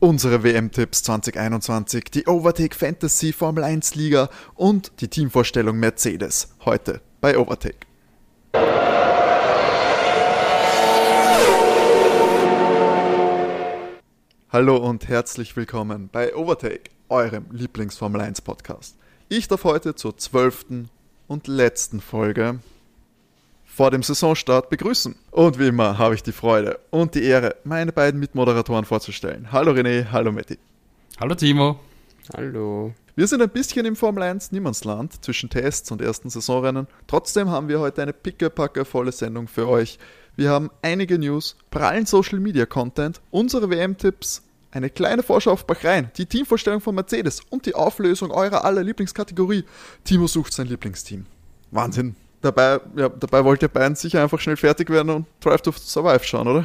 unsere WM-Tipps 2021, die Overtake Fantasy Formel 1 Liga und die Teamvorstellung Mercedes heute bei Overtake. Hallo und herzlich willkommen bei Overtake, eurem Lieblings-Formel 1 Podcast. Ich darf heute zur zwölften und letzten Folge vor dem Saisonstart begrüßen. Und wie immer habe ich die Freude und die Ehre, meine beiden Mitmoderatoren vorzustellen. Hallo René, hallo Matti. Hallo Timo. Hallo. Wir sind ein bisschen im Formel 1 Niemandsland zwischen Tests und ersten Saisonrennen. Trotzdem haben wir heute eine pickepacke volle Sendung für euch. Wir haben einige News, prallen Social Media Content, unsere WM-Tipps, eine kleine Vorschau auf Bahrain, die Teamvorstellung von Mercedes und die Auflösung eurer aller Lieblingskategorie. Timo sucht sein Lieblingsteam. Wahnsinn. Dabei, ja, dabei wollt ihr beiden sicher einfach schnell fertig werden und Drive to Survive schauen, oder?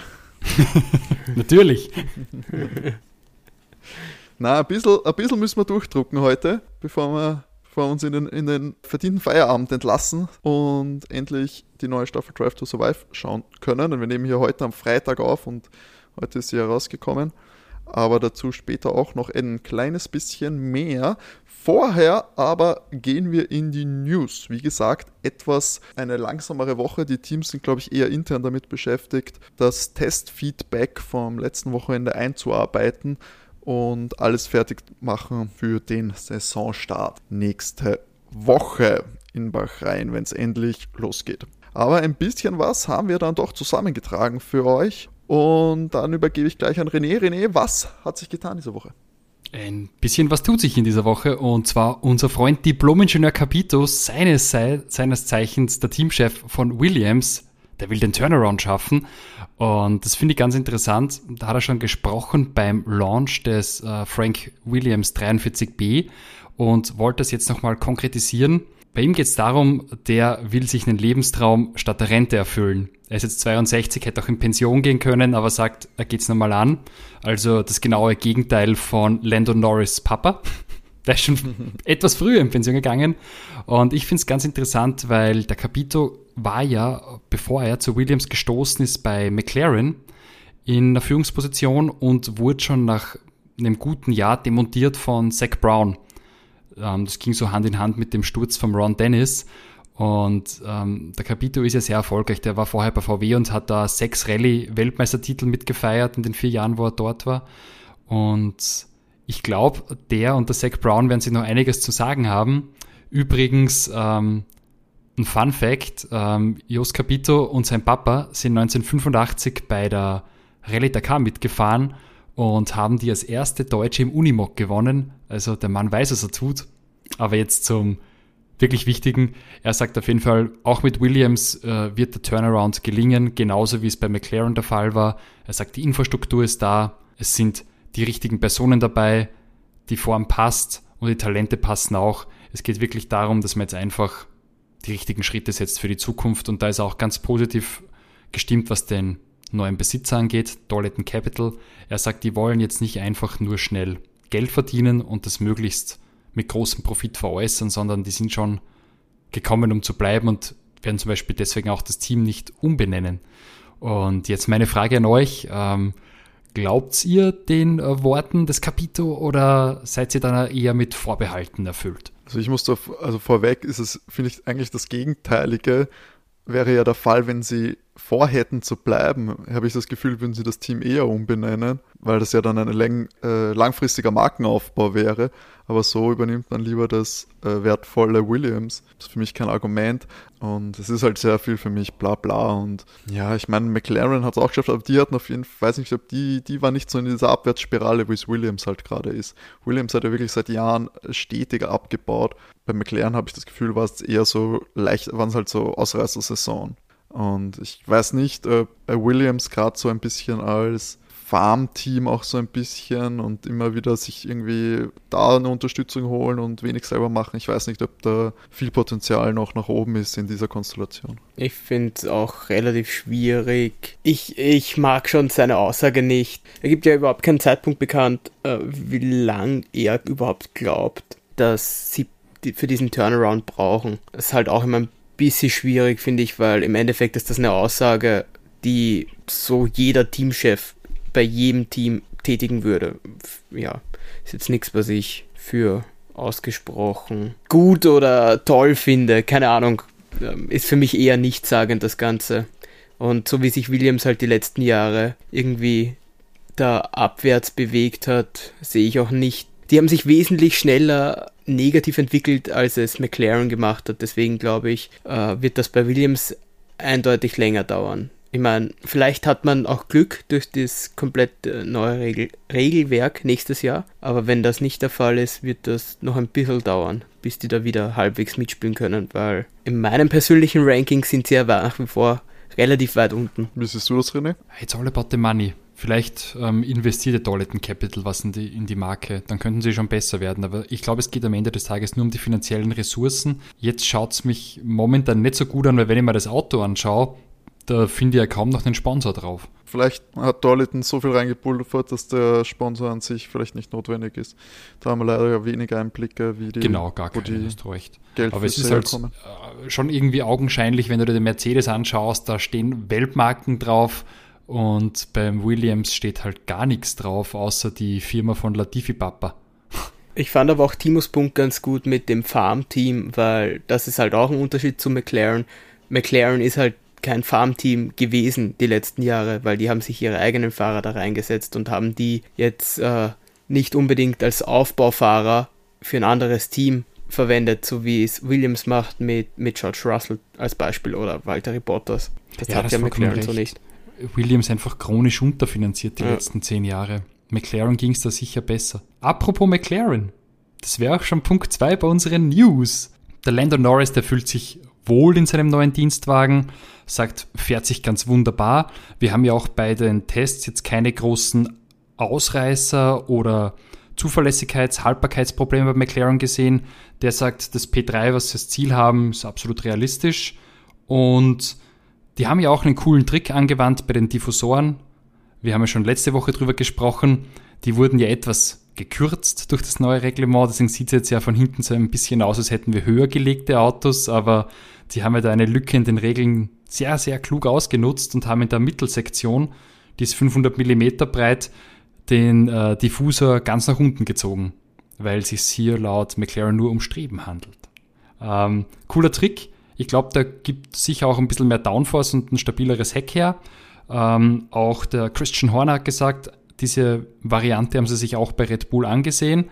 Natürlich. Na, ein bisschen, ein bisschen müssen wir durchdrucken heute, bevor wir, bevor wir uns in den, in den verdienten Feierabend entlassen und endlich die neue Staffel Drive to Survive schauen können. Und wir nehmen hier heute am Freitag auf und heute ist sie herausgekommen aber dazu später auch noch ein kleines bisschen mehr. Vorher aber gehen wir in die News. Wie gesagt, etwas eine langsamere Woche. Die Teams sind, glaube ich, eher intern damit beschäftigt, das Testfeedback vom letzten Wochenende einzuarbeiten und alles fertig machen für den Saisonstart nächste Woche in Bahrain, wenn es endlich losgeht. Aber ein bisschen was haben wir dann doch zusammengetragen für euch und dann übergebe ich gleich an René. René, was hat sich getan diese Woche? Ein bisschen was tut sich in dieser Woche und zwar unser Freund Diplom-Ingenieur Capito, seines, seines Zeichens der Teamchef von Williams, der will den Turnaround schaffen und das finde ich ganz interessant. Da hat er schon gesprochen beim Launch des äh, Frank Williams 43B und wollte das jetzt nochmal konkretisieren. Bei ihm geht es darum, der will sich einen Lebenstraum statt der Rente erfüllen. Er ist jetzt 62, hätte auch in Pension gehen können, aber sagt, er geht's nochmal an. Also das genaue Gegenteil von Lando Norris Papa. Der ist schon etwas früher in Pension gegangen. Und ich finde es ganz interessant, weil der Capito war ja, bevor er zu Williams gestoßen ist, bei McLaren in einer Führungsposition und wurde schon nach einem guten Jahr demontiert von Zach Brown. Ähm, das ging so Hand in Hand mit dem Sturz von Ron Dennis. Und ähm, der Capito ist ja sehr erfolgreich. Der war vorher bei VW und hat da sechs Rallye-Weltmeistertitel mitgefeiert in den vier Jahren, wo er dort war. Und ich glaube, der und der Zach Brown werden sich noch einiges zu sagen haben. Übrigens, ähm, ein Fun Fact, ähm, Jos Capito und sein Papa sind 1985 bei der Rallye Dakar mitgefahren und haben die als erste Deutsche im Unimog gewonnen. Also der Mann weiß, was er tut. Aber jetzt zum wirklich Wichtigen. Er sagt auf jeden Fall, auch mit Williams äh, wird der Turnaround gelingen, genauso wie es bei McLaren der Fall war. Er sagt, die Infrastruktur ist da, es sind die richtigen Personen dabei, die Form passt und die Talente passen auch. Es geht wirklich darum, dass man jetzt einfach die richtigen Schritte setzt für die Zukunft und da ist er auch ganz positiv gestimmt, was den neuen Besitzer angeht, Dolleton Capital. Er sagt, die wollen jetzt nicht einfach nur schnell Geld verdienen und das möglichst mit großem Profit veräußern, sondern die sind schon gekommen, um zu bleiben und werden zum Beispiel deswegen auch das Team nicht umbenennen. Und jetzt meine Frage an euch. Ähm, glaubt ihr den äh, Worten des Capito oder seid ihr dann eher mit Vorbehalten erfüllt? Also ich muss da, also vorweg ist es, finde ich, eigentlich das Gegenteilige wäre ja der Fall, wenn sie vorhätten zu bleiben, habe ich das Gefühl, würden sie das Team eher umbenennen, weil das ja dann ein lang, äh, langfristiger Markenaufbau wäre. Aber so übernimmt man lieber das äh, wertvolle Williams. Das ist für mich kein Argument. Und es ist halt sehr viel für mich bla bla. Und ja, ich meine, McLaren hat es auch geschafft, aber die hatten auf jeden Fall, weiß nicht, ob die, die war nicht so in dieser Abwärtsspirale, wie es Williams halt gerade ist. Williams hat ja wirklich seit Jahren stetiger abgebaut. Bei McLaren habe ich das Gefühl, war es eher so leicht, waren es halt so Ausreißer-Saison. Und ich weiß nicht, ob Williams gerade so ein bisschen als Farmteam auch so ein bisschen und immer wieder sich irgendwie da eine Unterstützung holen und wenig selber machen. Ich weiß nicht, ob da viel Potenzial noch nach oben ist in dieser Konstellation. Ich finde es auch relativ schwierig. Ich, ich mag schon seine Aussage nicht. Er gibt ja überhaupt keinen Zeitpunkt bekannt, äh, wie lang er überhaupt glaubt, dass sie für diesen Turnaround brauchen. Das ist halt auch immer ein bisschen schwierig, finde ich, weil im Endeffekt ist das eine Aussage, die so jeder Teamchef bei jedem Team tätigen würde. Ja, ist jetzt nichts, was ich für ausgesprochen gut oder toll finde. Keine Ahnung. Ähm, ist für mich eher nichtssagend, das Ganze. Und so wie sich Williams halt die letzten Jahre irgendwie da abwärts bewegt hat, sehe ich auch nicht. Die haben sich wesentlich schneller negativ entwickelt, als es McLaren gemacht hat. Deswegen glaube ich, äh, wird das bei Williams eindeutig länger dauern. Ich meine, vielleicht hat man auch Glück durch das komplett äh, neue Regel Regelwerk nächstes Jahr, aber wenn das nicht der Fall ist, wird das noch ein bisschen dauern, bis die da wieder halbwegs mitspielen können, weil in meinem persönlichen Ranking sind sie ja nach wie vor relativ weit unten. Wie siehst du das, René? It's all about the money. Vielleicht ähm, investiert Toiletten Capital was in die, in die Marke, dann könnten sie schon besser werden. Aber ich glaube, es geht am Ende des Tages nur um die finanziellen Ressourcen. Jetzt schaut es mich momentan nicht so gut an, weil wenn ich mir das Auto anschaue, da finde ich ja kaum noch den Sponsor drauf. Vielleicht hat Darlington so viel reingepulvert, dass der Sponsor an sich vielleicht nicht notwendig ist. Da haben wir leider weniger Einblicke, wie die, genau, gar keine, die hast du recht. Aber es ist halt kommen. Äh, schon irgendwie augenscheinlich, wenn du dir den Mercedes anschaust, da stehen Weltmarken drauf und beim Williams steht halt gar nichts drauf, außer die Firma von Latifi Papa. Ich fand aber auch Timos Punkt ganz gut mit dem Farm-Team, weil das ist halt auch ein Unterschied zu McLaren. McLaren ist halt kein Farmteam gewesen die letzten Jahre, weil die haben sich ihre eigenen Fahrer da reingesetzt und haben die jetzt äh, nicht unbedingt als Aufbaufahrer für ein anderes Team verwendet, so wie es Williams macht mit, mit George Russell als Beispiel oder Walter Bottas. Das ja, hat das ja McLaren so nicht. Williams einfach chronisch unterfinanziert die ja. letzten zehn Jahre. McLaren ging es da sicher besser. Apropos McLaren, das wäre auch schon Punkt 2 bei unseren News. Der Lando Norris, der fühlt sich wohl in seinem neuen Dienstwagen, sagt, fährt sich ganz wunderbar. Wir haben ja auch bei den Tests jetzt keine großen Ausreißer oder Zuverlässigkeits-, Haltbarkeitsprobleme bei McLaren gesehen. Der sagt, das P3, was sie als Ziel haben, ist absolut realistisch. Und die haben ja auch einen coolen Trick angewandt bei den Diffusoren. Wir haben ja schon letzte Woche drüber gesprochen. Die wurden ja etwas gekürzt durch das neue Reglement. Deswegen sieht es jetzt ja von hinten so ein bisschen aus, als hätten wir höher gelegte Autos, aber die haben ja da eine Lücke in den Regeln sehr, sehr klug ausgenutzt und haben in der Mittelsektion, die ist 500 mm breit, den äh, Diffusor ganz nach unten gezogen, weil es sich hier laut McLaren nur um Streben handelt. Ähm, cooler Trick. Ich glaube, da gibt sicher auch ein bisschen mehr Downforce und ein stabileres Heck her. Ähm, auch der Christian Horner hat gesagt, diese Variante haben sie sich auch bei Red Bull angesehen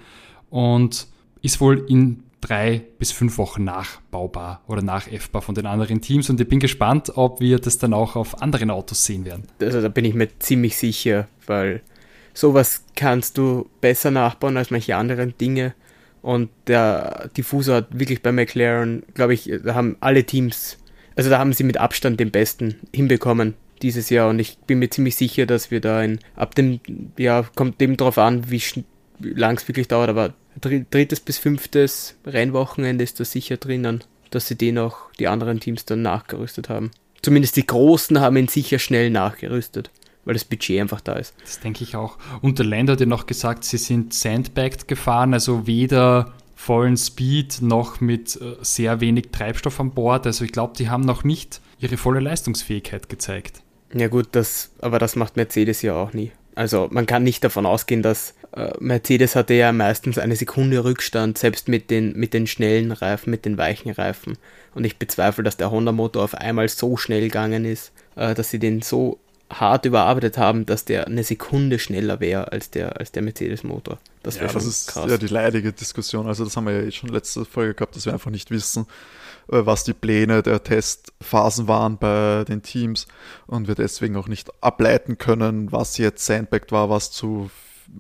und ist wohl in drei bis fünf Wochen nachbaubar oder nachäffbar von den anderen Teams und ich bin gespannt, ob wir das dann auch auf anderen Autos sehen werden. Also da bin ich mir ziemlich sicher, weil sowas kannst du besser nachbauen als manche anderen Dinge und der Diffusor hat wirklich bei McLaren, glaube ich, da haben alle Teams, also da haben sie mit Abstand den besten hinbekommen dieses Jahr. Und ich bin mir ziemlich sicher, dass wir da in, ab dem, ja, kommt eben darauf an, wie, wie lang es wirklich dauert, aber drittes bis fünftes Rennwochenende ist da sicher drinnen, dass sie den auch die anderen Teams dann nachgerüstet haben. Zumindest die Großen haben ihn sicher schnell nachgerüstet, weil das Budget einfach da ist. Das denke ich auch. Und der Land hat ja noch gesagt, sie sind sandbagged gefahren, also weder vollen Speed noch mit äh, sehr wenig Treibstoff an Bord. Also ich glaube, die haben noch nicht ihre volle Leistungsfähigkeit gezeigt. Ja gut, das, aber das macht Mercedes ja auch nie. Also man kann nicht davon ausgehen, dass äh, Mercedes hatte ja meistens eine Sekunde Rückstand, selbst mit den, mit den schnellen Reifen, mit den weichen Reifen. Und ich bezweifle, dass der Honda-Motor auf einmal so schnell gegangen ist, äh, dass sie den so hart überarbeitet haben, dass der eine Sekunde schneller wäre als der, als der Mercedes-Motor. Das wäre ja, schon das ist krass. ja die leidige Diskussion. Also das haben wir ja schon letzte Folge gehabt, dass wir einfach nicht wissen, äh, was die Pläne der Testphasen waren bei den Teams und wir deswegen auch nicht ableiten können, was jetzt Sandbagged war, was zu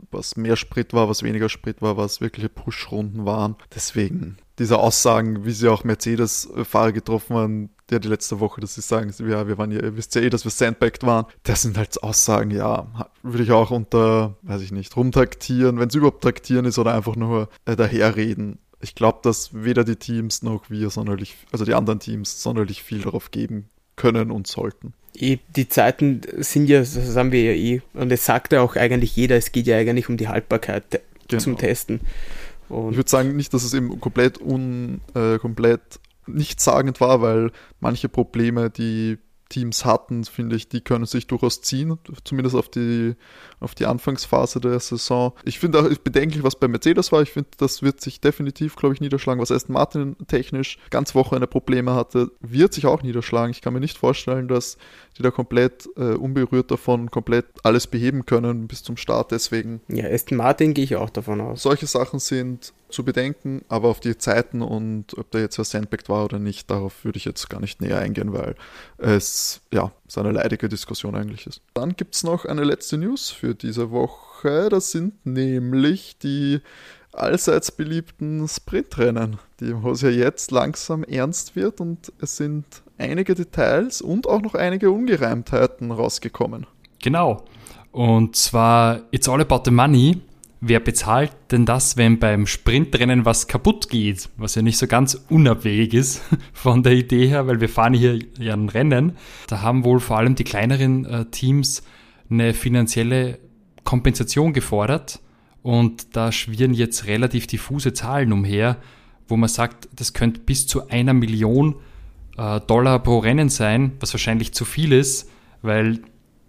was mehr Sprit war, was weniger Sprit war, was wirkliche Push-Runden waren. Deswegen diese Aussagen, wie sie auch Mercedes-Fahrer getroffen haben, ja die letzte Woche, dass sie sagen, ja, wir waren ja, ihr wisst ja eh, dass wir sandbagged waren. Das sind halt Aussagen, ja, würde ich auch unter, weiß ich nicht, rumtraktieren, wenn es überhaupt traktieren ist oder einfach nur äh, daherreden ich glaube, dass weder die Teams noch wir sonderlich, also die anderen Teams sonderlich viel darauf geben können und sollten. Die Zeiten sind ja, das haben wir ja eh, und es sagt ja auch eigentlich jeder, es geht ja eigentlich um die Haltbarkeit genau. zum Testen. Und ich würde sagen, nicht, dass es eben komplett un, äh, komplett nichtssagend war, weil manche Probleme, die Teams hatten, finde ich, die können sich durchaus ziehen, zumindest auf die, auf die Anfangsphase der Saison. Ich finde auch bedenklich, was bei Mercedes war. Ich finde, das wird sich definitiv, glaube ich, niederschlagen. Was Aston Martin technisch ganz Wochenende Probleme hatte, wird sich auch niederschlagen. Ich kann mir nicht vorstellen, dass die da komplett äh, unberührt davon komplett alles beheben können bis zum Start. Deswegen. Ja, Aston Martin gehe ich auch davon aus. Solche Sachen sind zu bedenken, aber auf die Zeiten und ob da jetzt was sandbagged war oder nicht, darauf würde ich jetzt gar nicht näher eingehen, weil es ja so eine leidige Diskussion eigentlich ist. Dann gibt es noch eine letzte News für diese Woche. Das sind nämlich die allseits beliebten Sprintrennen, die, wo es ja jetzt langsam ernst wird und es sind einige Details und auch noch einige Ungereimtheiten rausgekommen. Genau. Und zwar It's All About the Money. Wer bezahlt denn das, wenn beim Sprintrennen was kaputt geht? Was ja nicht so ganz unabwegig ist von der Idee her, weil wir fahren hier ja ein Rennen. Da haben wohl vor allem die kleineren äh, Teams eine finanzielle Kompensation gefordert. Und da schwirren jetzt relativ diffuse Zahlen umher, wo man sagt, das könnte bis zu einer Million äh, Dollar pro Rennen sein, was wahrscheinlich zu viel ist, weil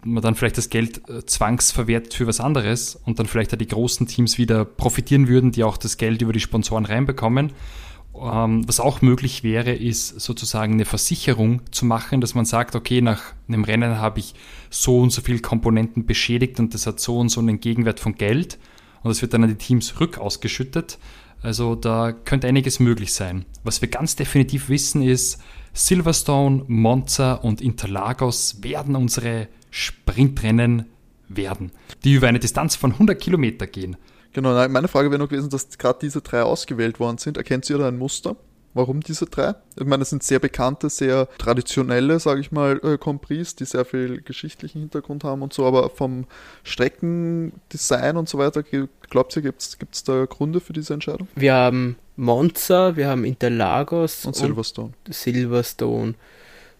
man dann vielleicht das Geld äh, zwangsverwertet für was anderes und dann vielleicht die großen Teams wieder profitieren würden, die auch das Geld über die Sponsoren reinbekommen. Ähm, was auch möglich wäre, ist sozusagen eine Versicherung zu machen, dass man sagt, okay, nach einem Rennen habe ich so und so viele Komponenten beschädigt und das hat so und so einen Gegenwert von Geld und das wird dann an die Teams rückausgeschüttet. Also da könnte einiges möglich sein. Was wir ganz definitiv wissen ist, Silverstone, Monza und Interlagos werden unsere Sprintrennen werden, die über eine Distanz von 100 Kilometer gehen. Genau, meine Frage wäre noch gewesen, dass gerade diese drei ausgewählt worden sind. Erkennt ihr da ein Muster? Warum diese drei? Ich meine, es sind sehr bekannte, sehr traditionelle, sage ich mal, äh, Compris, die sehr viel geschichtlichen Hintergrund haben und so, aber vom Streckendesign und so weiter, glaubt ihr, gibt es da Gründe für diese Entscheidung? Wir haben Monza, wir haben Interlagos und Silverstone. Und Silverstone.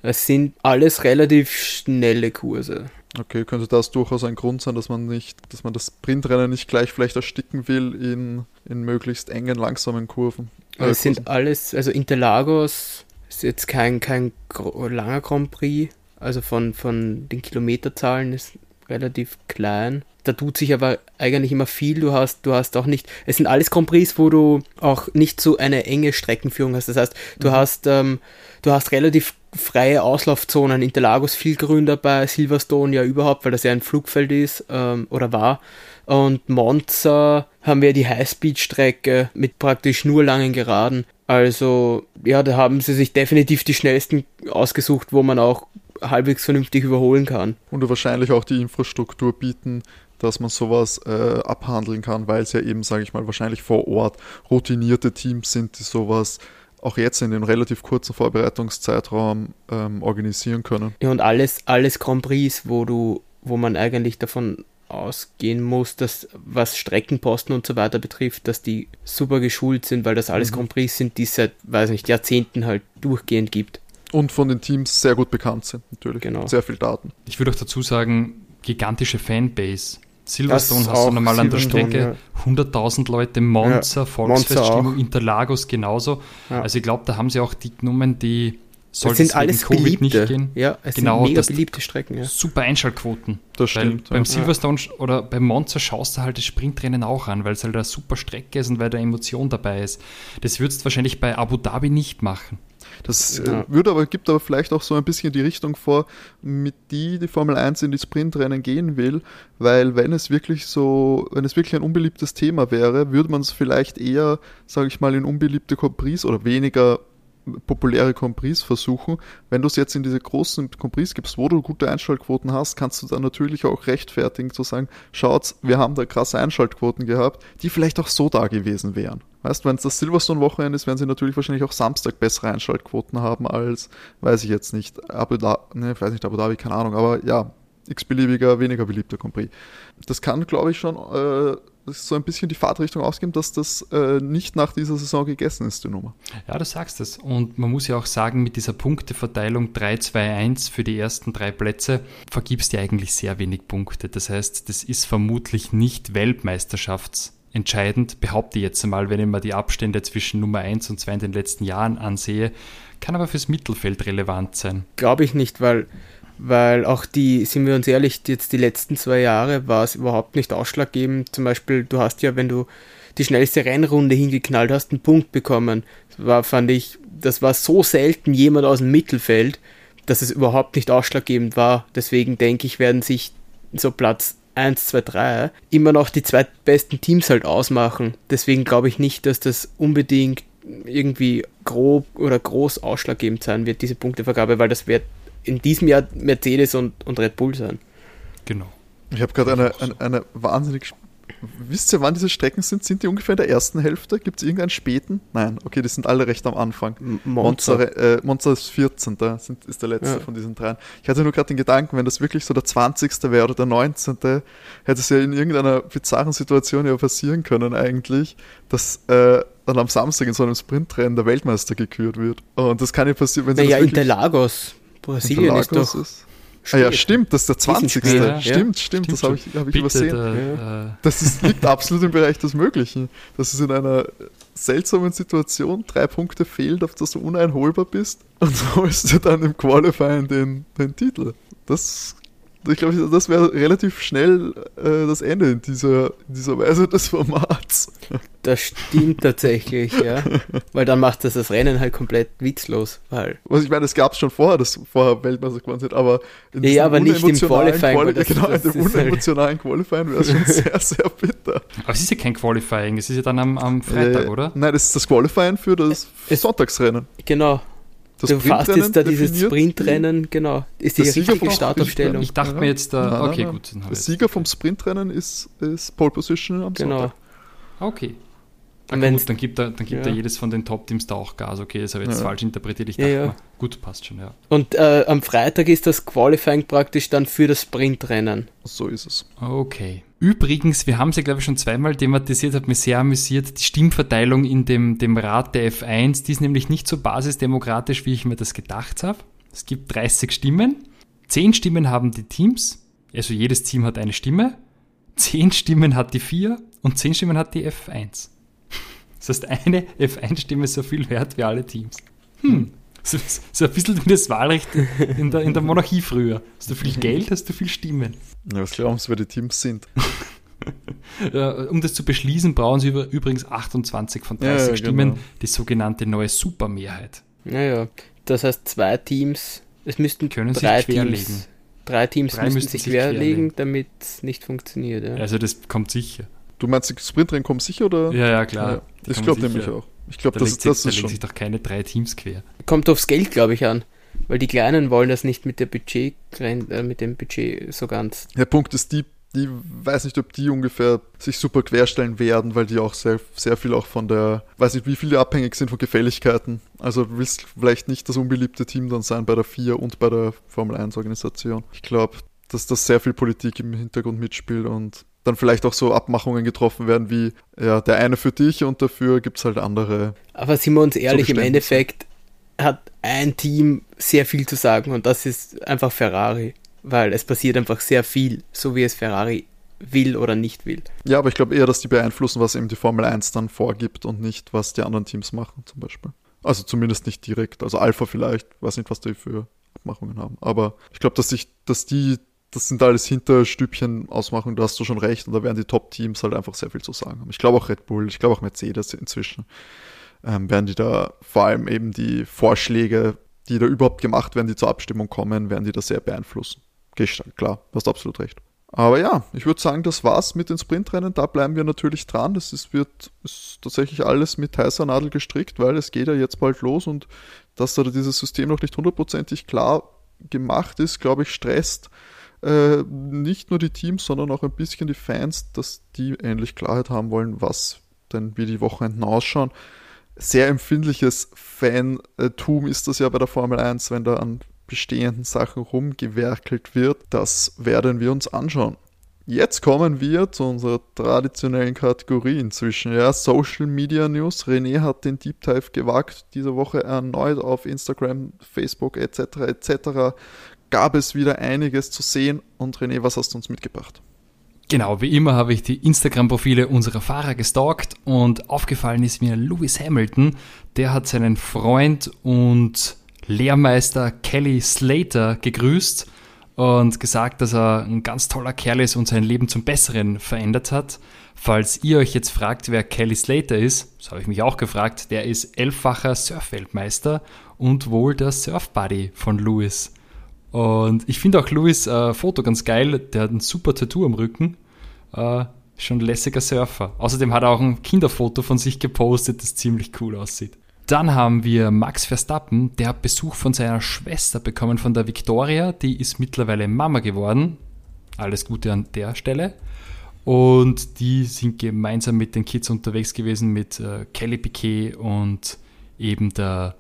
Es sind alles relativ schnelle Kurse. Okay, könnte das durchaus ein Grund sein, dass man nicht, dass man das Sprintrennen nicht gleich vielleicht ersticken will in, in möglichst engen, langsamen Kurven. Äh, es sind alles, also Interlagos ist jetzt kein, kein langer Grand Prix, also von, von den Kilometerzahlen ist relativ klein. Da tut sich aber eigentlich immer viel. Du hast, du hast auch nicht, es sind alles Grand Prix, wo du auch nicht so eine enge Streckenführung hast. Das heißt, du mhm. hast, ähm, du hast relativ freie Auslaufzonen. Interlagos viel grün dabei, Silverstone ja überhaupt, weil das ja ein Flugfeld ist ähm, oder war. Und Monza haben wir die Highspeed-Strecke mit praktisch nur langen Geraden. Also ja, da haben sie sich definitiv die schnellsten ausgesucht, wo man auch halbwegs vernünftig überholen kann. Und wahrscheinlich auch die Infrastruktur bieten, dass man sowas äh, abhandeln kann, weil es ja eben, sage ich mal, wahrscheinlich vor Ort routinierte Teams sind, die sowas auch jetzt in den relativ kurzen Vorbereitungszeitraum ähm, organisieren können. Ja, und alles, alles Grand Prix, wo du, wo man eigentlich davon ausgehen muss, dass was Streckenposten und so weiter betrifft, dass die super geschult sind, weil das alles mhm. Grand Prix sind, die es seit, weiß nicht, Jahrzehnten halt durchgehend gibt. Und von den Teams sehr gut bekannt sind, natürlich. Genau. Sehr viel Daten. Ich würde auch dazu sagen, gigantische Fanbase. Silverstone hast du normal an der Strecke ja. 100.000 Leute, Monza, ja, Volksfeststimmung, Interlagos genauso. Ja. Also ich glaube, da haben sie auch die genommen, die sollte es wegen Covid beliebte. nicht gehen. Ja, es genau, sind mega beliebte Strecken. Ja. Super Einschaltquoten. Das stimmt. Beim Silverstone oder beim Monza schaust du halt das Sprintrennen auch an, weil es halt eine super Strecke ist und weil da Emotion dabei ist. Das würdest du wahrscheinlich bei Abu Dhabi nicht machen. Das äh, ja. würde aber, gibt aber vielleicht auch so ein bisschen die Richtung vor, mit die die Formel 1 in die Sprintrennen gehen will, weil wenn es wirklich so, wenn es wirklich ein unbeliebtes Thema wäre, würde man es vielleicht eher, sage ich mal, in unbeliebte Compris oder weniger populäre Compris versuchen. Wenn du es jetzt in diese großen Compris gibst, wo du gute Einschaltquoten hast, kannst du dann natürlich auch rechtfertigen zu sagen, schaut, wir haben da krasse Einschaltquoten gehabt, die vielleicht auch so da gewesen wären. Weißt, wenn es das Silverstone-Wochenende ist, werden sie natürlich wahrscheinlich auch Samstag bessere Einschaltquoten haben als, weiß ich jetzt nicht, Abu Dhabi, ne, weiß nicht, Abu Dhabi, keine Ahnung, aber ja, x-beliebiger, weniger beliebter Compris. Das kann, glaube ich, schon äh, so ein bisschen die Fahrtrichtung ausgeben, dass das äh, nicht nach dieser Saison gegessen ist, die Nummer. Ja, du sagst es. Und man muss ja auch sagen, mit dieser Punkteverteilung 3-2-1 für die ersten drei Plätze vergibst du eigentlich sehr wenig Punkte. Das heißt, das ist vermutlich nicht weltmeisterschaftsentscheidend, behaupte ich jetzt einmal, wenn ich mir die Abstände zwischen Nummer 1 und 2 in den letzten Jahren ansehe, kann aber fürs Mittelfeld relevant sein. Glaube ich nicht, weil weil auch die, sind wir uns ehrlich, jetzt die letzten zwei Jahre war es überhaupt nicht ausschlaggebend. Zum Beispiel, du hast ja, wenn du die schnellste Rennrunde hingeknallt hast, einen Punkt bekommen. Das war, fand ich, das war so selten jemand aus dem Mittelfeld, dass es überhaupt nicht ausschlaggebend war. Deswegen denke ich, werden sich so Platz 1, 2, 3 immer noch die zwei besten Teams halt ausmachen. Deswegen glaube ich nicht, dass das unbedingt irgendwie grob oder groß ausschlaggebend sein wird, diese Punktevergabe, weil das wird in diesem Jahr Mercedes und, und Red Bull sein. Genau. Ich habe gerade eine, eine, eine wahnsinnig Wisst ihr, wann diese Strecken sind? Sind die ungefähr in der ersten Hälfte? Gibt es irgendeinen späten? Nein, okay, die sind alle recht am Anfang. Monza, Monza, äh, Monza ist 14. Sind, ist der letzte ja. von diesen dreien. Ich hatte nur gerade den Gedanken, wenn das wirklich so der 20. wäre oder der 19., hätte es ja in irgendeiner bizarren Situation ja passieren können eigentlich, dass äh, dann am Samstag in so einem Sprintrennen der Weltmeister gekürt wird. Und das kann ja passieren, wenn sie naja, Interlagos. Brasilien ist doch... Ist, Ah ja, stimmt, das ist der 20. Ja, stimmt, stimmt, stimmt, das habe ich, hab ich übersehen. Da, äh, das ist, liegt absolut im Bereich des Möglichen. Das ist in einer seltsamen Situation, drei Punkte fehlt, auf das du uneinholbar bist und holst du dann im Qualifying den, den Titel. Das ich glaube, das wäre relativ schnell äh, das Ende in dieser, in dieser Weise des Formats. Das stimmt tatsächlich, ja. Weil dann macht das das Rennen halt komplett witzlos. Weil Was ich meine, es gab es schon vorher, dass vorher Weltmeister gewonnen sind, aber in ja, aber nicht im Qualifying. Quali das, genau, das in dem halt unemotionalen halt Qualifying wäre es schon sehr, sehr bitter. Aber es ist ja kein Qualifying, es ist ja dann am, am Freitag, äh, oder? Nein, das ist das Qualifying für das es, Sonntagsrennen. Genau, das du fasst jetzt da dieses Sprintrennen, genau. Ist die richtige Startaufstellung. Ich dachte mir jetzt da, nein, okay, nein, gut. Der Sieger vom Sprintrennen ist, ist Pole Position am genau. Sonntag. Okay. Ah, gut, dann gibt er, dann gibt ja. er jedes von den Top-Teams da auch Gas. Okay, das habe ich jetzt ja. falsch interpretiert. Ich dachte ja, mal, gut, passt schon, ja. Und äh, am Freitag ist das Qualifying praktisch dann für das Sprintrennen. So ist es. Okay. Übrigens, wir haben es ja, glaube ich, schon zweimal thematisiert, hat mich sehr amüsiert, die Stimmverteilung in dem, dem Rat der F1, die ist nämlich nicht so basisdemokratisch, wie ich mir das gedacht habe. Es gibt 30 Stimmen, 10 Stimmen haben die Teams, also jedes Team hat eine Stimme, 10 Stimmen hat die 4 und 10 Stimmen hat die F1. Das heißt, eine F1-Stimme ist so viel wert wie alle Teams. Hm. So, so, ein bisschen wie das Wahlrecht in der, in der Monarchie früher. Hast du viel Geld, hast du viel Stimmen. Ja, was glauben Sie, wer die Teams sind? ja, um das zu beschließen, brauchen Sie übrigens 28 von 30 ja, Stimmen, genau. die sogenannte neue Supermehrheit. Naja, das heißt, zwei Teams, es müssten Können drei Teams, drei Teams drei müssten sich querlegen, damit es nicht funktioniert. Ja. Also das kommt sicher. Du meinst, die Sprintrennen kommen sicher oder? Ja, ja, klar. Ja, ich glaube nämlich auch. Ich glaube, da das, das sich, ist da schon. sich doch keine drei Teams quer. Kommt aufs Geld, glaube ich, an. Weil die Kleinen wollen das nicht mit der Budget, äh, mit dem Budget so ganz. Der Punkt ist, die, die weiß nicht, ob die ungefähr sich super querstellen werden, weil die auch sehr, sehr viel auch von der, weiß nicht, wie viele abhängig sind von Gefälligkeiten. Also du willst vielleicht nicht das unbeliebte Team dann sein bei der FIA und bei der Formel 1 Organisation. Ich glaube, dass das sehr viel Politik im Hintergrund mitspielt und dann vielleicht auch so Abmachungen getroffen werden wie, ja, der eine für dich und dafür gibt es halt andere. Aber sind wir uns ehrlich, im Endeffekt hat ein Team sehr viel zu sagen und das ist einfach Ferrari, weil es passiert einfach sehr viel, so wie es Ferrari will oder nicht will. Ja, aber ich glaube eher, dass die beeinflussen, was eben die Formel 1 dann vorgibt und nicht, was die anderen Teams machen zum Beispiel. Also zumindest nicht direkt. Also Alpha vielleicht, weiß nicht, was die für Abmachungen haben. Aber ich glaube, dass sich, dass die das sind alles Hinterstübchen Ausmachungen, da hast du schon recht. Und da werden die Top-Teams halt einfach sehr viel zu sagen haben. Ich glaube auch Red Bull, ich glaube auch Mercedes inzwischen, ähm, werden die da vor allem eben die Vorschläge, die da überhaupt gemacht werden, die zur Abstimmung kommen, werden die da sehr beeinflussen. Gestern, klar, hast absolut recht. Aber ja, ich würde sagen, das war's mit den Sprintrennen. Da bleiben wir natürlich dran. Das ist, wird ist tatsächlich alles mit heißer Nadel gestrickt, weil es geht ja jetzt bald los und dass da dieses System noch nicht hundertprozentig klar gemacht ist, glaube ich, stresst äh, nicht nur die Teams, sondern auch ein bisschen die Fans, dass die endlich Klarheit haben wollen, was denn wie die Wochenenden ausschauen. Sehr empfindliches Fantum ist das ja bei der Formel 1, wenn da an bestehenden Sachen rumgewerkelt wird. Das werden wir uns anschauen. Jetzt kommen wir zu unserer traditionellen Kategorie inzwischen. Ja, Social Media News. René hat den Deep Dive gewagt, diese Woche erneut auf Instagram, Facebook etc. etc gab es wieder einiges zu sehen. Und René, was hast du uns mitgebracht? Genau, wie immer habe ich die Instagram-Profile unserer Fahrer gestalkt und aufgefallen ist mir Lewis Hamilton. Der hat seinen Freund und Lehrmeister Kelly Slater gegrüßt und gesagt, dass er ein ganz toller Kerl ist und sein Leben zum Besseren verändert hat. Falls ihr euch jetzt fragt, wer Kelly Slater ist, das habe ich mich auch gefragt, der ist elffacher Surfweltmeister und wohl der Surfbuddy von Lewis. Und ich finde auch Lewis äh, Foto ganz geil, der hat ein super Tattoo am Rücken. Äh, schon lässiger Surfer. Außerdem hat er auch ein Kinderfoto von sich gepostet, das ziemlich cool aussieht. Dann haben wir Max Verstappen, der hat Besuch von seiner Schwester bekommen, von der Victoria. Die ist mittlerweile Mama geworden. Alles Gute an der Stelle. Und die sind gemeinsam mit den Kids unterwegs gewesen, mit äh, Kelly Piquet und eben der,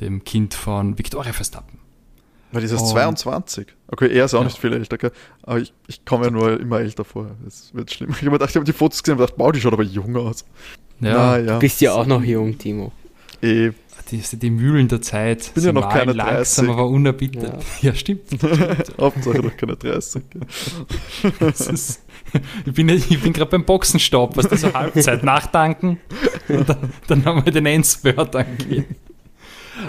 dem Kind von Victoria Verstappen. Weil dieses 22. Okay, er ist auch ja. nicht viel älter, gell? aber ich, ich komme ja nur immer älter vor. Das wird schlimm. Ich habe mir gedacht, ich habe die Fotos gesehen und gedacht, wow, die schaut aber jung aus. Ja. Na, ja. Du bist ja auch noch jung, Timo. Eh. Die, die Mühlen der Zeit. Ich bin ja noch keine 30. langsam, aber unerbittert. Ja, ja stimmt. stimmt. Hauptsache noch keine 30. ist, ich bin, ich bin gerade beim Boxenstopp, was das so Halbzeit nachdanken und dann, dann haben wir den Endspurt angehen.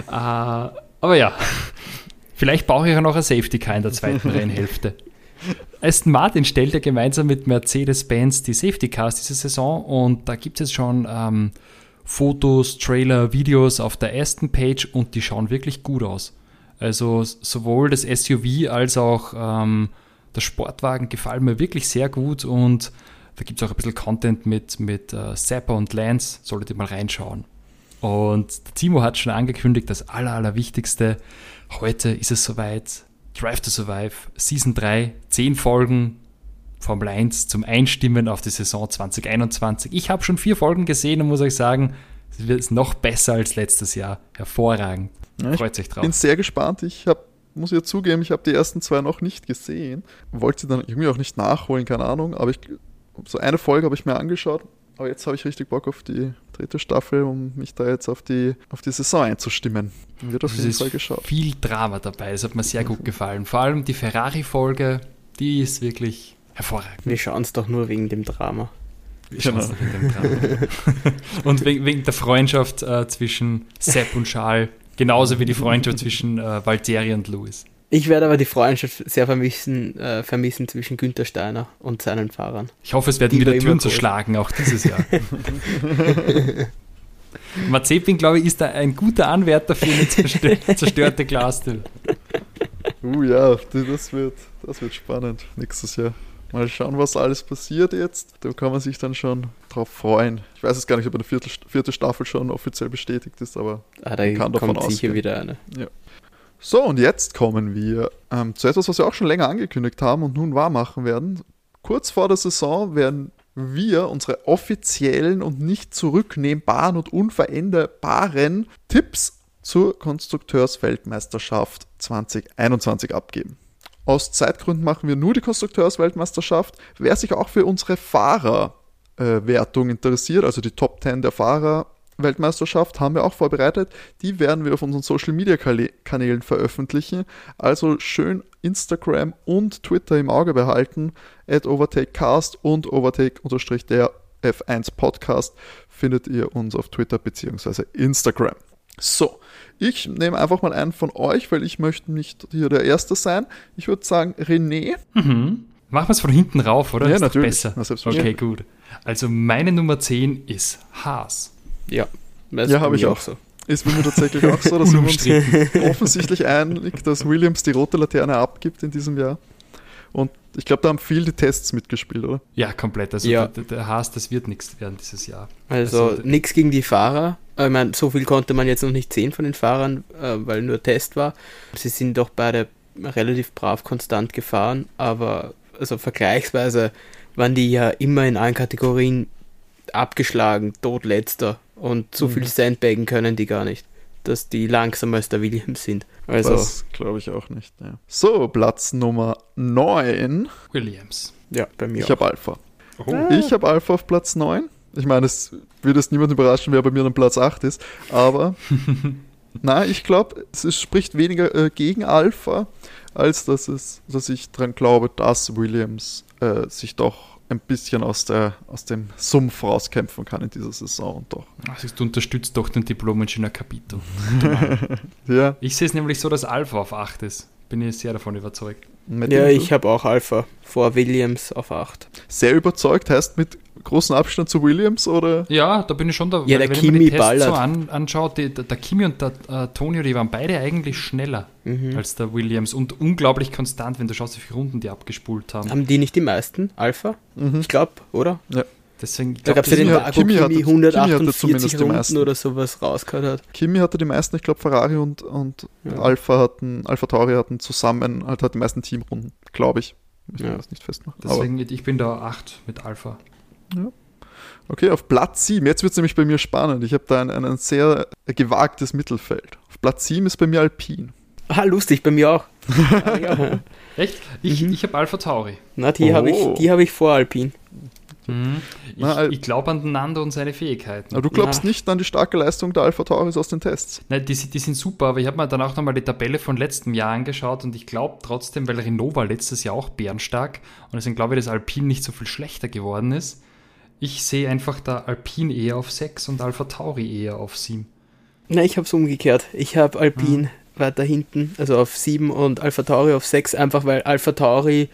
Uh, aber ja, vielleicht brauche ich ja noch ein Safety Car in der zweiten Rennhälfte. Aston Martin stellt ja gemeinsam mit Mercedes-Benz die Safety Cars diese Saison und da gibt es jetzt schon ähm, Fotos, Trailer, Videos auf der ersten Page und die schauen wirklich gut aus. Also sowohl das SUV als auch ähm, der Sportwagen gefallen mir wirklich sehr gut und da gibt es auch ein bisschen Content mit, mit äh, Zapper und Lance, solltet ihr mal reinschauen. Und Timo hat schon angekündigt, das Aller, Allerwichtigste, heute ist es soweit, Drive to Survive, Season 3, 10 Folgen, Formel 1 zum Einstimmen auf die Saison 2021. Ich habe schon vier Folgen gesehen und muss euch sagen, es wird noch besser als letztes Jahr. Hervorragend. Ja, Freut sich drauf. Ich bin sehr gespannt. Ich habe muss ja zugeben, ich habe die ersten zwei noch nicht gesehen. Wollte sie dann irgendwie auch nicht nachholen, keine Ahnung. Aber ich, so eine Folge habe ich mir angeschaut. Aber jetzt habe ich richtig Bock auf die dritte Staffel, um mich da jetzt auf die, auf die Saison einzustimmen. Wird auf jeden Fall geschaut. Viel Drama dabei. Es hat mir sehr gut gefallen. Vor allem die Ferrari-Folge, die ist wirklich Hervorragend. Wir schauen es doch nur wegen dem Drama. Genau. Wegen dem Drama. und wegen, wegen, der Freundschaft äh, zwischen Sepp und Charles, genauso wie die Freundschaft zwischen äh, Valtteri und Louis. Ich werde aber die Freundschaft sehr vermissen, äh, vermissen zwischen Günther Steiner und seinen Fahrern. Ich hoffe, es werden die wieder Türen zerschlagen, auch dieses Jahr. Mazepin, glaube ich, ist da ein guter Anwärter für eine zerstörte Glastür. Uh ja, das wird, das wird spannend nächstes Jahr. Mal schauen, was alles passiert jetzt. Da kann man sich dann schon drauf freuen. Ich weiß es gar nicht, ob eine vierte, vierte Staffel schon offiziell bestätigt ist, aber ah, da kann davon kommt sicher wieder eine. Ja. So, und jetzt kommen wir ähm, zu etwas, was wir auch schon länger angekündigt haben und nun wahr machen werden. Kurz vor der Saison werden wir unsere offiziellen und nicht zurücknehmbaren und unveränderbaren Tipps zur Konstrukteursweltmeisterschaft 2021 abgeben. Aus Zeitgründen machen wir nur die Konstrukteursweltmeisterschaft. Wer sich auch für unsere Fahrerwertung äh, interessiert, also die Top 10 der Fahrerweltmeisterschaft, haben wir auch vorbereitet. Die werden wir auf unseren Social Media Kanälen veröffentlichen. Also schön Instagram und Twitter im Auge behalten. At OvertakeCast und Overtake-der F1 Podcast findet ihr uns auf Twitter bzw. Instagram. So, ich nehme einfach mal einen von euch, weil ich möchte nicht hier der Erste sein. Ich würde sagen René. Mhm. Machen wir es von hinten rauf, oder? Ja, ist natürlich. besser. Okay, gut. Also meine Nummer 10 ist Haas. Ja, ja habe ich auch so. Ist bei mir tatsächlich auch so, dass wir uns offensichtlich einig, dass Williams die rote Laterne abgibt in diesem Jahr. Und ich glaube, da haben viel die Tests mitgespielt, oder? Ja, komplett. Also ja. Der, der Haas, das wird nichts werden dieses Jahr. Also, also nichts gegen die Fahrer. Ich meine, so viel konnte man jetzt noch nicht sehen von den Fahrern, äh, weil nur Test war. Sie sind doch beide relativ brav konstant gefahren, aber also vergleichsweise waren die ja immer in allen Kategorien abgeschlagen, totletzter und so mhm. viel Sandbagen können die gar nicht, dass die langsamer als der Williams sind. Also, das glaube ich auch nicht. Ja. So, Platz Nummer 9. Williams. Ja, bei mir. Ich habe Alpha. Oh. Ich habe Alpha auf Platz 9. Ich meine, es wird es niemand überraschen, wer bei mir dann Platz 8 ist. Aber nein, ich glaube, es spricht weniger äh, gegen Alpha, als dass, es, dass ich daran glaube, dass Williams äh, sich doch ein bisschen aus, der, aus dem Sumpf rauskämpfen kann in dieser Saison und doch. Also du unterstützt doch den Diplom-Ingenieur Capito. ja. Ich sehe es nämlich so, dass Alpha auf 8 ist. Bin ich sehr davon überzeugt. Mit Ja, ich habe auch Alpha vor Williams auf 8. Sehr überzeugt, heißt mit großem Abstand zu Williams oder? Ja, da bin ich schon da. Ja, der wenn Kimi mir die Tests ballert. so an, anschaut, die, der, der Kimi und der äh, Tonio, die waren beide eigentlich schneller Mhm. als der Williams und unglaublich konstant, wenn du schaust, wie viele Runden die abgespult haben. Haben die nicht die meisten? Alpha? Mhm. Ich glaube, oder? Deswegen, ich Da glaub, gab es ja das- den Kimi hat- Kimi hatte- Kimi Kimi hatte 148 zumindest die Runden meisten. oder sowas rausgehört hat. Kimi hatte die meisten, ich glaube Ferrari und, und Ja. Alpha hatten, Alpha Tauri hatten zusammen halt, halt die meisten Teamrunden, glaube ich. Ich kann Ja. das nicht festmachen. deswegen, ich bin da 8 mit Alpha. Aber, okay, auf Platz 7, jetzt wird es nämlich bei mir spannend. Ich habe da ein, ein sehr gewagtes Mittelfeld. Auf Platz 7 ist bei mir Alpine. Ah, lustig, bei mir auch. ah, ja. Echt? Ich, Mhm. ich habe Alpha Tauri. Na, die Oh. habe ich, die hab ich vor Alpine. Mhm. Ich, Na, ich glaube an den Nando und seine Fähigkeiten. Aber du glaubst Na. nicht an die starke Leistung der Alpha Tauris aus den Tests. Nein, die, sind- die sind super, aber ich habe mir dann auch nochmal die Tabelle von letztem Jahr angeschaut und ich glaube trotzdem, weil Renault war letztes Jahr auch bärenstark und deswegen glaube ich, dass Alpine nicht so viel schlechter geworden ist. Ich sehe einfach da Alpine eher auf 6 und Alpha Tauri eher auf 7. Na, ich habe es umgekehrt. Ich habe Alpine weiter hinten, also auf 7 und Alpha Tauri auf 6, einfach weil Alpha Tauri.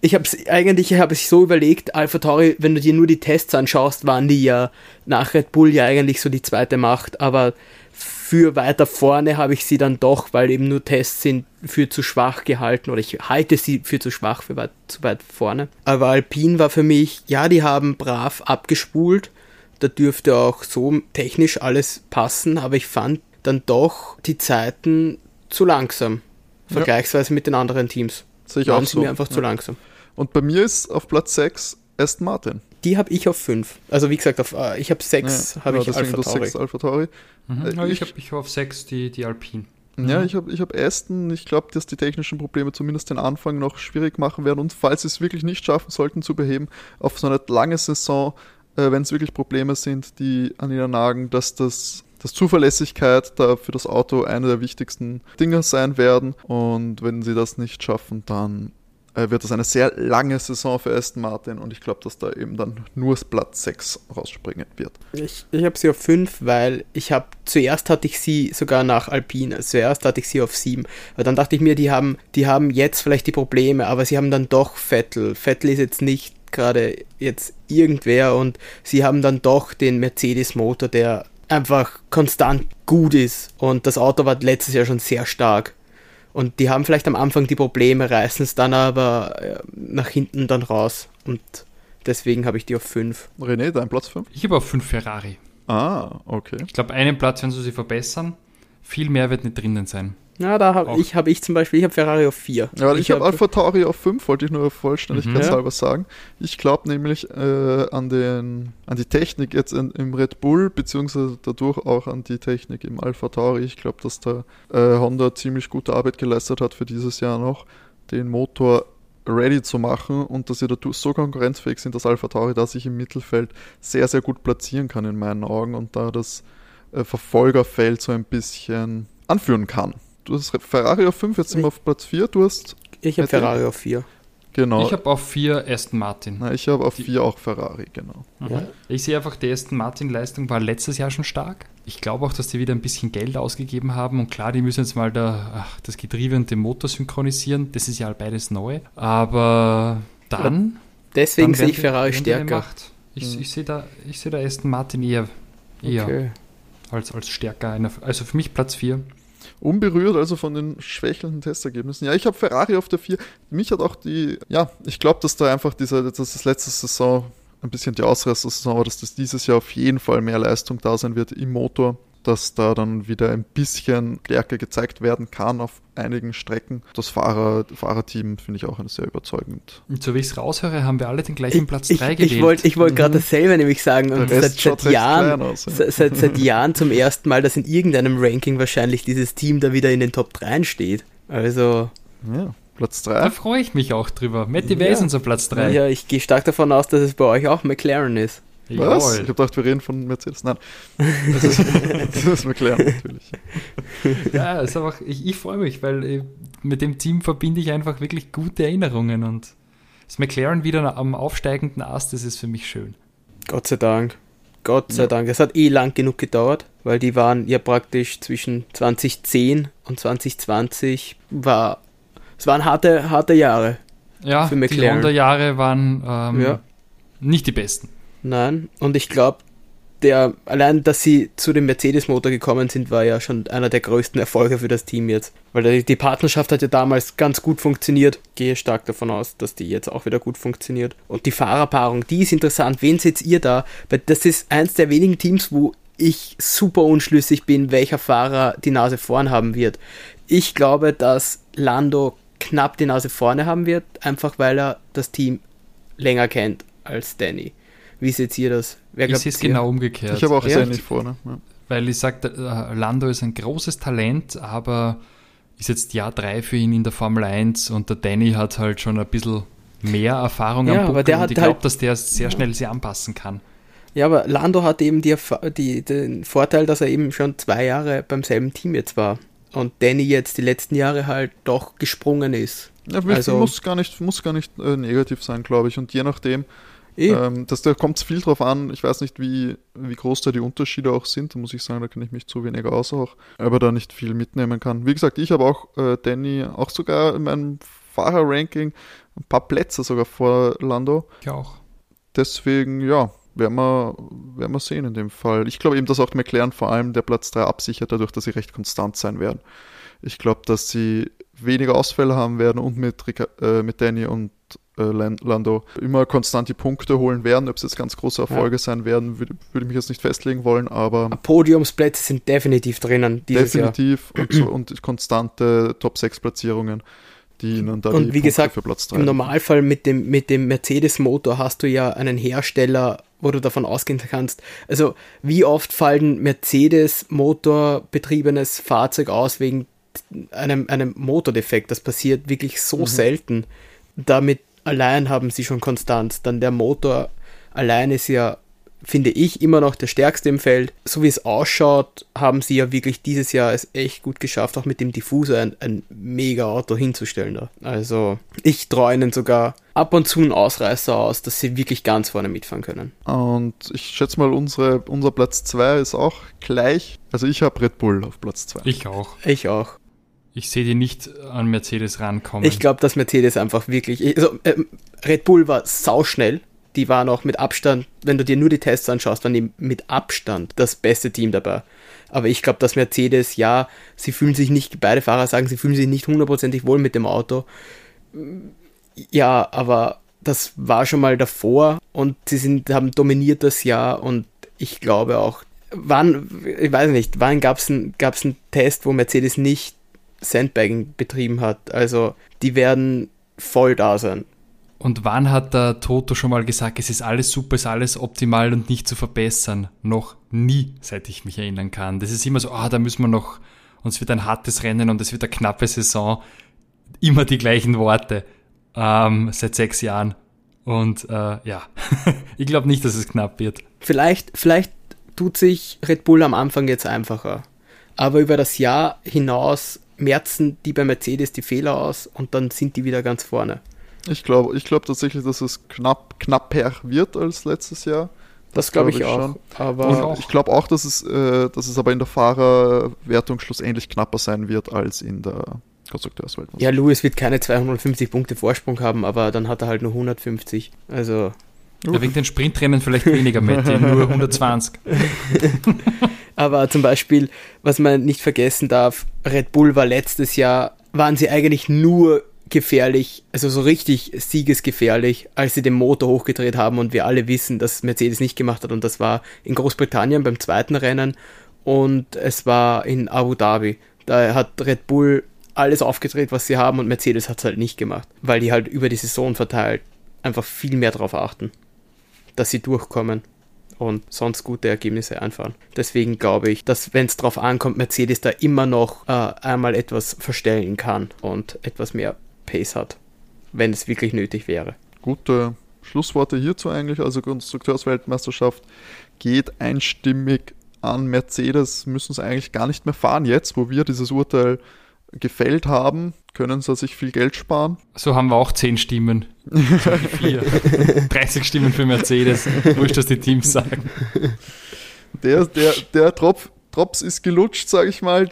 Ich habe es eigentlich habe ich so überlegt, Alpha Tauri, wenn du dir nur die Tests anschaust, waren die ja nach Red Bull ja eigentlich so die zweite Macht, aber für weiter vorne habe ich sie dann doch, weil eben nur Tests sind, für zu schwach gehalten oder ich halte sie für zu schwach für weit, zu weit vorne. Aber Alpine war für mich, ja, die haben brav abgespult, da dürfte auch so technisch alles passen, aber ich fand dann doch die Zeiten zu langsam. Ja. Vergleichsweise mit den anderen Teams. Sehe ich Waren auch sie so. mir einfach zu Ja. langsam. Und bei mir ist auf Platz 6 Aston Martin. Die habe ich auf 5. Also wie gesagt, auf, äh, ich habe 6, Ja, habe ja, ich Alpha Tauri. sechs Alpha Tauri. Mhm. Äh, ich ich- habe ich hab auf 6 die, die Alpine. Ja, Mhm. ich habe ich hab Aston. Ich glaube, dass die technischen Probleme zumindest den Anfang noch schwierig machen werden. Und falls sie es wirklich nicht schaffen sollten zu beheben, auf so eine lange Saison, äh, wenn es wirklich Probleme sind, die an ihnen nagen, dass das dass Zuverlässigkeit da für das Auto eine der wichtigsten Dinge sein werden. Und wenn sie das nicht schaffen, dann äh, wird das eine sehr lange Saison für Aston Martin. Und ich glaube, dass da eben dann nur das Platz 6 rausspringen wird. Ich, ich habe sie auf 5, weil ich habe, zuerst hatte ich sie sogar nach Alpine, zuerst hatte ich sie auf 7. Aber dann dachte ich mir, die haben, die haben jetzt vielleicht die Probleme, aber sie haben dann doch Vettel. Vettel ist jetzt nicht gerade jetzt irgendwer und sie haben dann doch den Mercedes-Motor, der einfach konstant gut ist. Und das Auto war letztes Jahr schon sehr stark. Und die haben vielleicht am Anfang die Probleme, reißen es dann aber äh, nach hinten dann raus. Und deswegen habe ich die auf 5. René, dein Platz 5? Ich habe auf 5 Ferrari. Ah, okay. Ich glaube, einen Platz werden sie sich verbessern. Viel mehr wird nicht drinnen sein. Na, da habe ich, hab ich zum Beispiel, ich habe Ferrari auf 4. Ja, weil ich, habe Alpha Tauri auf 5, wollte ich nur vollständigkeitshalber Mhm. sagen. Ich glaube nämlich äh, an, den, an die Technik jetzt in, im Red Bull, beziehungsweise dadurch auch an die Technik im Alpha Tauri. Ich glaube, dass da äh, Honda ziemlich gute Arbeit geleistet hat für dieses Jahr noch, den Motor ready zu machen und dass sie dadurch so konkurrenzfähig sind, dass Alpha Tauri da sich im Mittelfeld sehr, sehr gut platzieren kann in meinen Augen und da das äh, Verfolgerfeld so ein bisschen anführen kann. Du hast Ferrari auf 5, jetzt sind wir auf Platz 4. Du hast, Ich habe Ferrari auf 4. genau. Ich habe auf 4 Aston Martin. Na, ich habe auf 4 auch Ferrari, genau. Mhm. Ja. Ich sehe einfach, die Aston Martin-Leistung war letztes Jahr schon stark. Ich glaube auch, dass die wieder ein bisschen Geld ausgegeben haben. Und klar, die müssen jetzt mal da, ach, das Getriebe und den Motor synchronisieren. Das ist ja beides neu. Aber dann. Deswegen dann sehe ich Ferrari die stärker. Macht. Ich, Mhm. ich sehe da, ich sehe da Aston Martin eher, eher Okay. als, als stärker. Einer, also für mich Platz 4. Unberührt also von den schwächelnden Testergebnissen. Ja, ich habe Ferrari auf der 4. Mich hat auch die, ja, ich glaube, dass da einfach diese, dass das letzte Saison ein bisschen die Ausreißersaison war, dass das dieses Jahr auf jeden Fall mehr Leistung da sein wird im Motor, dass da dann wieder ein bisschen Stärke gezeigt werden kann auf einigen Strecken. Das Fahrer, Fahrerteam finde ich auch sehr überzeugend. Und so wie ich es raushöre, haben wir alle den gleichen Platz Ich, 3 ich, gewählt. ich wollte ich wollt gerade Mhm. dasselbe nämlich sagen. Und seit, seit Jahren, aus, ja. se- seit, seit Jahren zum ersten Mal, dass in irgendeinem Ranking wahrscheinlich dieses Team da wieder in den Top 3 steht. Also, Ja, Platz da 3. freue ich mich auch drüber. Matty Ja. Way ist unser Platz 3. ja, ich gehe stark davon aus, dass es bei euch auch McLaren ist. Was? Ich habe gedacht, wir reden von Mercedes. Nein, das ist, das ist McLaren natürlich. Ja, ist einfach, ich, ich freue mich, weil äh, mit dem Team verbinde ich einfach wirklich gute Erinnerungen und ist McLaren wieder am aufsteigenden Ast, das ist für mich schön. Gott sei Dank. Gott sei Ja. Dank. Es hat eh lang genug gedauert, weil die waren ja praktisch zwischen 2010 und 2020 war Es waren harte, harte Jahre. Ja, Für die McLaren. Honda-Jahre waren ähm, Ja. nicht die besten. Nein, und ich glaube, der allein, dass sie zu dem Mercedes-Motor gekommen sind, war ja schon einer der größten Erfolge für das Team jetzt. Weil die- Partnerschaft hat ja damals ganz gut funktioniert. Gehe stark davon aus, dass die jetzt auch wieder gut funktioniert. Und die Fahrerpaarung, die ist interessant. Wen seht ihr da? Weil das ist eins der wenigen Teams, wo ich super unschlüssig bin, welcher Fahrer die Nase vorn haben wird. Ich glaube, dass Lando knapp die Nase vorne haben wird, einfach weil er das Team länger kennt als Danny. Wie seht ihr das? Wer Ich sehe es genau umgekehrt. Ich habe auch sehr nicht vorne. Ja. Weil ich sage, Lando ist ein großes Talent, aber ist jetzt Jahr drei für ihn in der Formel 1 und der Danny hat halt schon ein bisschen mehr Erfahrung Ja, am aber Buckel der und hat ich glaube, halt- dass der sehr schnell sich anpassen kann. Ja, aber Lando hat eben die, die, den Vorteil, dass er eben schon zwei Jahre beim selben Team jetzt war. Und Danny jetzt die letzten Jahre halt doch gesprungen ist. Ja, Also- muss gar nicht, muss gar nicht äh, negativ sein, glaube ich. Und je nachdem, ähm, das, da kommt es viel drauf an. Ich weiß nicht, wie, wie groß da die Unterschiede auch sind. Da muss ich sagen, da kenne ich mich zu wenig aus auch. Aber da nicht viel mitnehmen kann. Wie gesagt, ich habe auch äh, Danny auch sogar in meinem Fahrerranking ein paar Plätze sogar vor Lando. Ich auch. Deswegen, ja, werden wir, werden wir sehen in dem Fall. Ich glaube eben, dass auch McLaren vor allem der Platz 3 absichert, dadurch, dass sie recht konstant sein werden. Ich glaube, dass sie weniger Ausfälle haben werden und mit, äh, mit Danny und Lando immer konstant die Punkte holen werden. Ob es jetzt ganz große Erfolge sein werden, würde würd ich mich jetzt nicht festlegen wollen, aber Podiumsplätze sind definitiv drinnen dieses definitiv und, so, und konstante Top 6 Platzierungen, die ihnen da Und die wie gesagt, für Platz 3 Jahr. Im Normalfall mit dem, mit dem Mercedes-Motor hast du ja einen Hersteller, wo du davon ausgehen kannst. Also, wie oft fallen Mercedes-Motor betriebenes Fahrzeug aus wegen einem, einem Motordefekt? Das passiert wirklich so selten. Damit allein haben sie schon Konstanz. Dann der Motor allein ist ja, finde ich, immer noch der stärkste im Feld. So wie es ausschaut, haben sie ja wirklich dieses Jahr es echt gut geschafft, auch mit dem Diffusor ein, ein mega Auto hinzustellen. Da. Also ich traue ihnen sogar ab und zu einen Ausreißer aus, dass sie wirklich ganz vorne mitfahren können. Und ich schätze mal, unsere, unser Platz 2 ist auch gleich. Also ich habe Red Bull auf Platz 2. Ich auch. Ich auch. Ich sehe die nicht an Mercedes rankommen. Ich glaube, dass Mercedes einfach wirklich. Also, ähm, Red Bull war sauschnell. Die waren auch mit Abstand, wenn du dir nur die Tests anschaust, waren die mit Abstand das beste Team dabei. Aber ich glaube, dass Mercedes, ja, sie fühlen sich nicht, beide Fahrer sagen, sie fühlen sich nicht hundertprozentig wohl mit dem Auto. Ja, aber das war schon mal davor und sie sind, haben dominiert das Jahr und ich glaube auch, wann, ich weiß nicht, wann gab es einen einen Test, wo Mercedes nicht Sandbagging betrieben hat? Also, die werden voll da sein. Und wann hat der Toto schon mal gesagt, es ist alles super, es ist alles optimal und nicht zu verbessern? Noch nie, seit ich mich erinnern kann. Das ist immer so, ah, da müssen wir noch, uns wird ein hartes Rennen und es wird eine knappe Saison. Immer die gleichen Worte ähm, seit sechs Jahren. Und äh, ja, ich glaube nicht, dass es knapp wird. Vielleicht, vielleicht tut sich Red Bull am Anfang jetzt einfacher. Aber über das Jahr hinaus merzen die bei Mercedes die Fehler aus und dann sind die wieder ganz vorne. Ich glaube ich glaub tatsächlich, dass es knapp, knapper wird als letztes Jahr. Das glaube ich, glaub ich auch. schon. Aber Und auch. ich glaube auch, dass es, äh, dass es aber in der Fahrerwertung schlussendlich knapper sein wird als in der Konstrukteurswelt. ja, Lewis wird keine 250 Punkte Vorsprung haben, aber dann hat er halt nur 150. Also Ja, wegen den Sprintrennen vielleicht weniger, Matti, nur 120. Aber zum Beispiel, was man nicht vergessen darf, Red Bull war letztes Jahr, waren sie eigentlich nur gefährlich, also so richtig siegesgefährlich, als sie den Motor hochgedreht haben und wir alle wissen, dass Mercedes nicht gemacht hat und das war in Großbritannien beim zweiten Rennen und es war in Abu Dhabi. Da hat Red Bull alles aufgedreht, was sie haben und Mercedes hat es halt nicht gemacht, weil die halt über die Saison verteilt einfach viel mehr darauf achten, dass sie durchkommen und sonst gute Ergebnisse einfahren. Deswegen glaube ich, dass wenn es darauf ankommt, Mercedes da immer noch äh, einmal etwas verstellen kann und etwas mehr Pace hat, wenn es wirklich nötig wäre. Gute Schlussworte hierzu eigentlich. Also Konstrukteursweltmeisterschaft geht einstimmig an Mercedes, müssen es eigentlich gar nicht mehr fahren. Jetzt, wo wir dieses Urteil gefällt haben, können sie sich viel Geld sparen. So haben wir auch 10 Stimmen. So wie vier. 30 Stimmen für Mercedes. Wurscht, dass die Teams sagen. Der, der, der Tropf, Drops ist gelutscht, sage ich mal.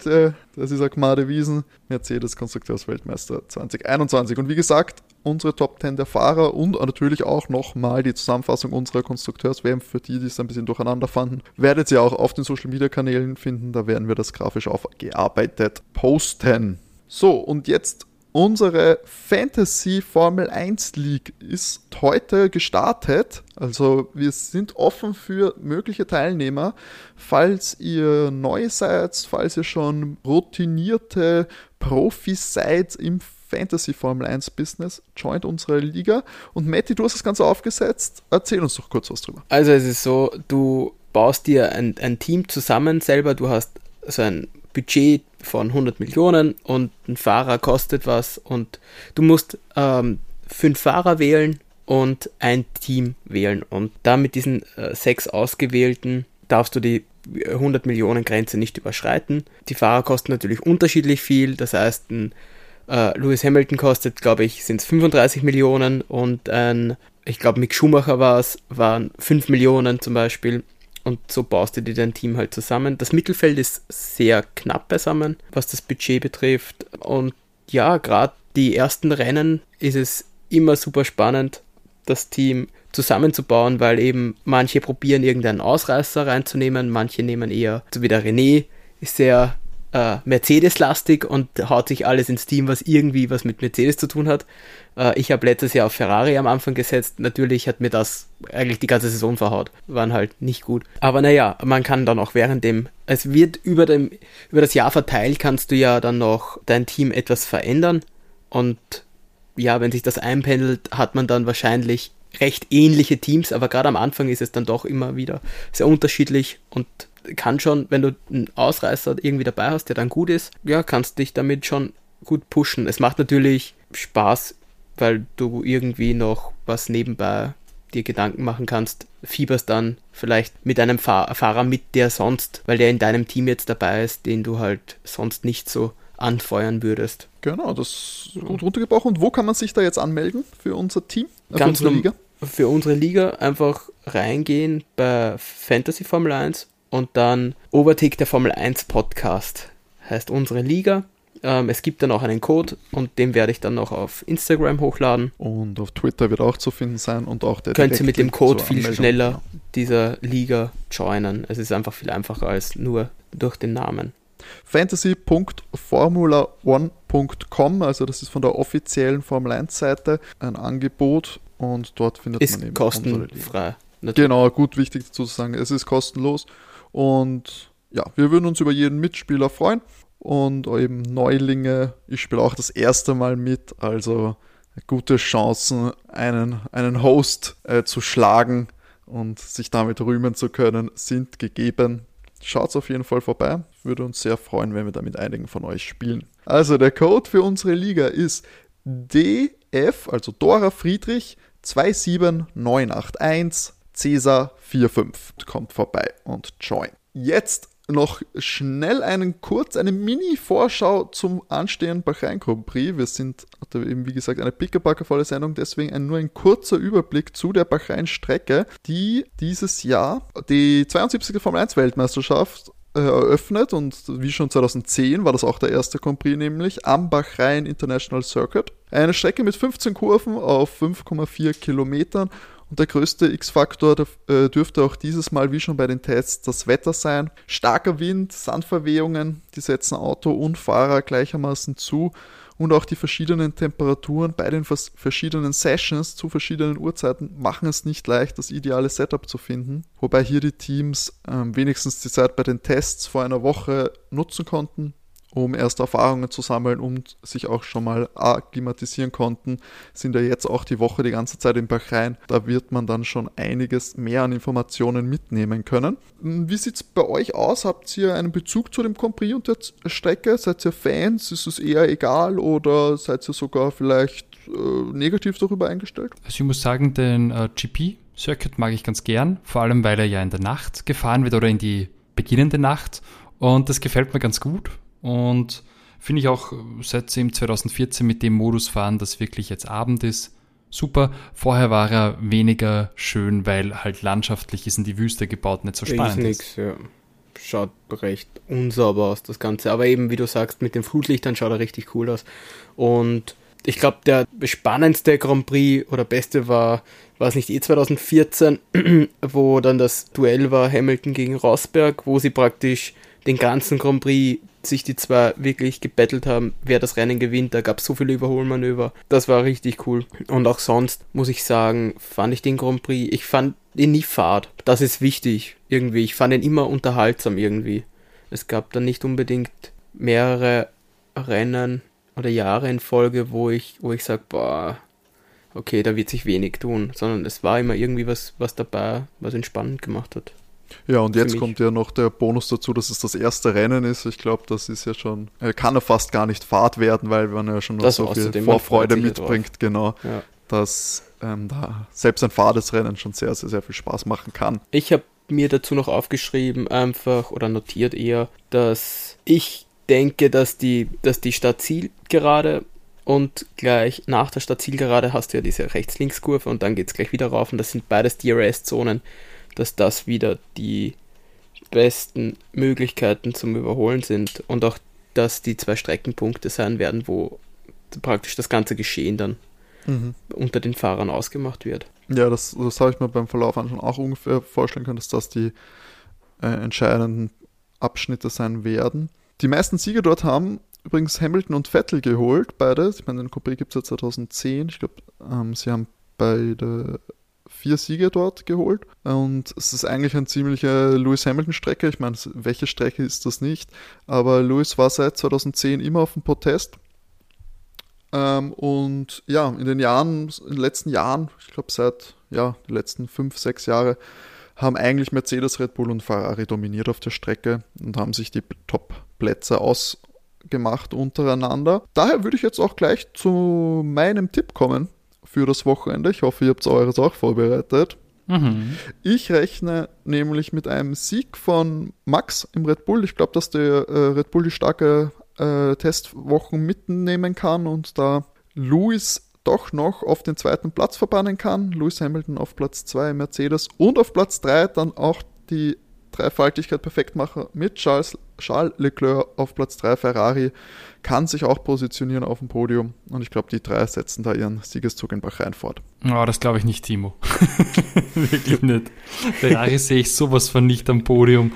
Das ist Akmade Wiesen, Mercedes Konstrukteursweltmeister 2021. Und wie gesagt, unsere Top 10 der Fahrer und natürlich auch nochmal die Zusammenfassung unserer Konstrukteurs-WM, für die, die es ein bisschen durcheinander fanden, werdet ihr auch auf den Social Media Kanälen finden. Da werden wir das grafisch aufgearbeitet posten. So, und jetzt Unsere Fantasy Formel 1 League ist heute gestartet. Also wir sind offen für mögliche Teilnehmer. Falls ihr neu seid, falls ihr schon routinierte Profis seid im Fantasy Formel 1 Business, joint unsere Liga. Und Matti, du hast das Ganze aufgesetzt. Erzähl uns doch kurz was drüber. Also es ist so, du baust dir ein, ein Team zusammen selber. Du hast so ein Budget von 100 Millionen und ein Fahrer kostet was und du musst ähm, fünf Fahrer wählen und ein Team wählen und da mit diesen äh, sechs ausgewählten darfst du die 100 Millionen Grenze nicht überschreiten. Die Fahrer kosten natürlich unterschiedlich viel, das heißt ein äh, Lewis Hamilton kostet, glaube ich, sind es 35 Millionen und ein, ich glaube Mick Schumacher war es, waren 5 Millionen zum Beispiel und so baust du dir dein Team halt zusammen. Das Mittelfeld ist sehr knapp beisammen, was das Budget betrifft. Und ja, gerade die ersten Rennen ist es immer super spannend, das Team zusammenzubauen, weil eben manche probieren irgendeinen Ausreißer reinzunehmen, manche nehmen eher, so wie der René, ist sehr äh, Mercedes-lastig und haut sich alles ins Team, was irgendwie was mit Mercedes zu tun hat. Äh, ich habe letztes Jahr auf Ferrari am Anfang gesetzt. Natürlich hat mir das eigentlich die ganze Saison verhaut. Waren halt nicht gut. Aber naja, man kann dann auch während dem, es wird über, dem, über das Jahr verteilt, kannst du ja dann noch dein Team etwas verändern. Und ja, wenn sich das einpendelt, hat man dann wahrscheinlich recht ähnliche Teams, aber gerade am Anfang ist es dann doch immer wieder sehr unterschiedlich und kann schon, wenn du einen Ausreißer irgendwie dabei hast, der dann gut ist, ja, kannst dich damit schon gut pushen. Es macht natürlich Spaß, weil du irgendwie noch was nebenbei dir Gedanken machen kannst, fieberst dann vielleicht mit einem Fahr Fahrer mit, der sonst, weil der in deinem Team jetzt dabei ist, den du halt sonst nicht so anfeuern würdest. Genau, das ist gut runtergebrochen. Und wo kann man sich da jetzt anmelden für unser Team? Für Ganz unsere Liga? Für unsere Liga einfach reingehen bei Fantasy Formel 1 und dann Overtake der Formel 1 Podcast heißt unsere Liga. Ähm, es gibt dann auch einen Code und den werde ich dann noch auf Instagram hochladen. Und auf Twitter wird auch zu finden sein und auch der Könnt ihr mit dem Code viel schneller dieser Liga joinen. Es ist einfach viel einfacher als nur durch den Namen. Fantasy.formula1.com, also das ist von der offiziellen Formel 1 Seite ein Angebot und dort findet ist man eben kostenfrei. Genau, gut wichtig zu sagen, es ist kostenlos und ja, wir würden uns über jeden Mitspieler freuen und eben Neulinge. Ich spiele auch das erste Mal mit, also gute Chancen, einen, einen Host äh, zu schlagen und sich damit rühmen zu können, sind gegeben. Schaut auf jeden Fall vorbei. Würde uns sehr freuen, wenn wir da mit einigen von euch spielen. Also der Code für unsere Liga ist DF, also Dora Friedrich 27981 Cäsar 45. Kommt vorbei und join. Jetzt noch schnell einen kurz, eine Mini-Vorschau zum anstehenden Bahrain Grand Prix. Wir sind eben, wie gesagt, eine pickepackervolle Sendung, deswegen ein, nur ein kurzer Überblick zu der Bahrain-Strecke, die dieses Jahr die 72. Formel 1 Weltmeisterschaft äh, eröffnet und wie schon 2010 war das auch der erste Grand Prix, nämlich am Bahrain International Circuit. Eine Strecke mit 15 Kurven auf 5,4 Kilometern und der größte X-Faktor äh, dürfte auch dieses Mal, wie schon bei den Tests, das Wetter sein. Starker Wind, Sandverwehungen, die setzen Auto und Fahrer gleichermaßen zu. Und auch die verschiedenen Temperaturen bei den verschiedenen Sessions zu verschiedenen Uhrzeiten machen es nicht leicht, das ideale Setup zu finden. Wobei hier die Teams ähm, wenigstens die Zeit bei den Tests vor einer Woche nutzen konnten, um erste Erfahrungen zu sammeln und sich auch schon mal akklimatisieren konnten, sind ja jetzt auch die Woche die ganze Zeit in Bahrain. Da wird man dann schon einiges mehr an Informationen mitnehmen können. Hm, wie sieht es bei euch aus? Habt ihr einen Bezug zu dem Compris und der Strecke? Seid ihr Fans? Ist es eher egal oder seid ihr sogar vielleicht äh, negativ darüber eingestellt? Also ich muss sagen, den äh, GP Circuit mag ich ganz gern, vor allem weil er ja in der Nacht gefahren wird oder in die beginnende Nacht und das gefällt mir ganz gut und finde ich auch, seit sie im 2014 mit dem Modus fahren, dass wirklich jetzt Abend ist, super. Vorher war er weniger schön, weil halt landschaftlich ist in die Wüste gebaut, nicht so spannend ist. Nix, ja. schaut recht unsauber aus, das Ganze. Aber eben, wie du sagst, mit den Flutlichtern schaut er richtig cool aus. Und ich glaube, der spannendste Grand Prix oder beste war, war es nicht eh 2014, wo dann das Duell war Hamilton gegen Rosberg, wo sie praktisch den ganzen Grand Prix sich die zwei wirklich gebettelt haben, wer das Rennen gewinnt. Da gab es so viele Überholmanöver. Das war richtig cool. Und auch sonst muss ich sagen, fand ich den Grand Prix, ich fand ihn nie fad. Das ist wichtig irgendwie. Ich fand ihn immer unterhaltsam irgendwie. Es gab dann nicht unbedingt mehrere Rennen oder Jahre in Folge, wo ich, wo ich sage, boah, okay, da wird sich wenig tun, sondern es war immer irgendwie was, was dabei, was entspannend gemacht hat. Ja, und jetzt kommt ja noch der Bonus dazu, dass es das erste Rennen ist. Ich glaube, das ist ja schon, kann er fast gar nicht Fahrt werden, weil man ja schon noch so viel Vorfreude mitbringt, genau. Ja. Dass ähm, da selbst ein fades Rennen schon sehr, sehr, sehr viel Spaß machen kann. Ich habe mir dazu noch aufgeschrieben, einfach oder notiert eher, dass ich denke, dass die, dass die Stadtzielgerade und gleich nach der Stadtzielgerade hast du ja diese Rechts-Links-Kurve und dann geht es gleich wieder rauf und das sind beides DRS-Zonen dass das wieder die besten Möglichkeiten zum Überholen sind und auch, dass die zwei Streckenpunkte sein werden, wo praktisch das ganze Geschehen dann mhm. unter den Fahrern ausgemacht wird. Ja, das, das habe ich mir beim Verlauf schon auch ungefähr vorstellen können, dass das die äh, entscheidenden Abschnitte sein werden. Die meisten Siege dort haben übrigens Hamilton und Vettel geholt, beide. Ich meine, den Coupé gibt es ja 2010. Ich glaube, ähm, sie haben beide vier Siege dort geholt. Und es ist eigentlich eine ziemliche Lewis Hamilton-Strecke. Ich meine, welche Strecke ist das nicht? Aber Lewis war seit 2010 immer auf dem Protest. Ähm, und ja, in den Jahren, in den letzten Jahren, ich glaube seit ja, die letzten fünf, sechs Jahre, haben eigentlich Mercedes, Red Bull und Ferrari dominiert auf der Strecke und haben sich die Top-Plätze ausgemacht untereinander. Daher würde ich jetzt auch gleich zu meinem Tipp kommen für das Wochenende. Ich hoffe, ihr habt eures auch vorbereitet. Mhm. Ich rechne nämlich mit einem Sieg von Max im Red Bull. Ich glaube, dass der äh, Red Bull die starke äh, Testwochen mitnehmen kann und da Lewis doch noch auf den zweiten Platz verbannen kann. Lewis Hamilton auf Platz 2 Mercedes und auf Platz 3 dann auch die Dreifaltigkeit Perfektmacher mit Charles, Charles Leclerc auf Platz 3 Ferrari kann sich auch positionieren auf dem Podium und ich glaube, die drei setzen da ihren Siegeszug in Bahrain fort. Oh, das glaube ich nicht, Timo. Wirklich nicht. Ferrari sehe ich sowas von nicht am Podium.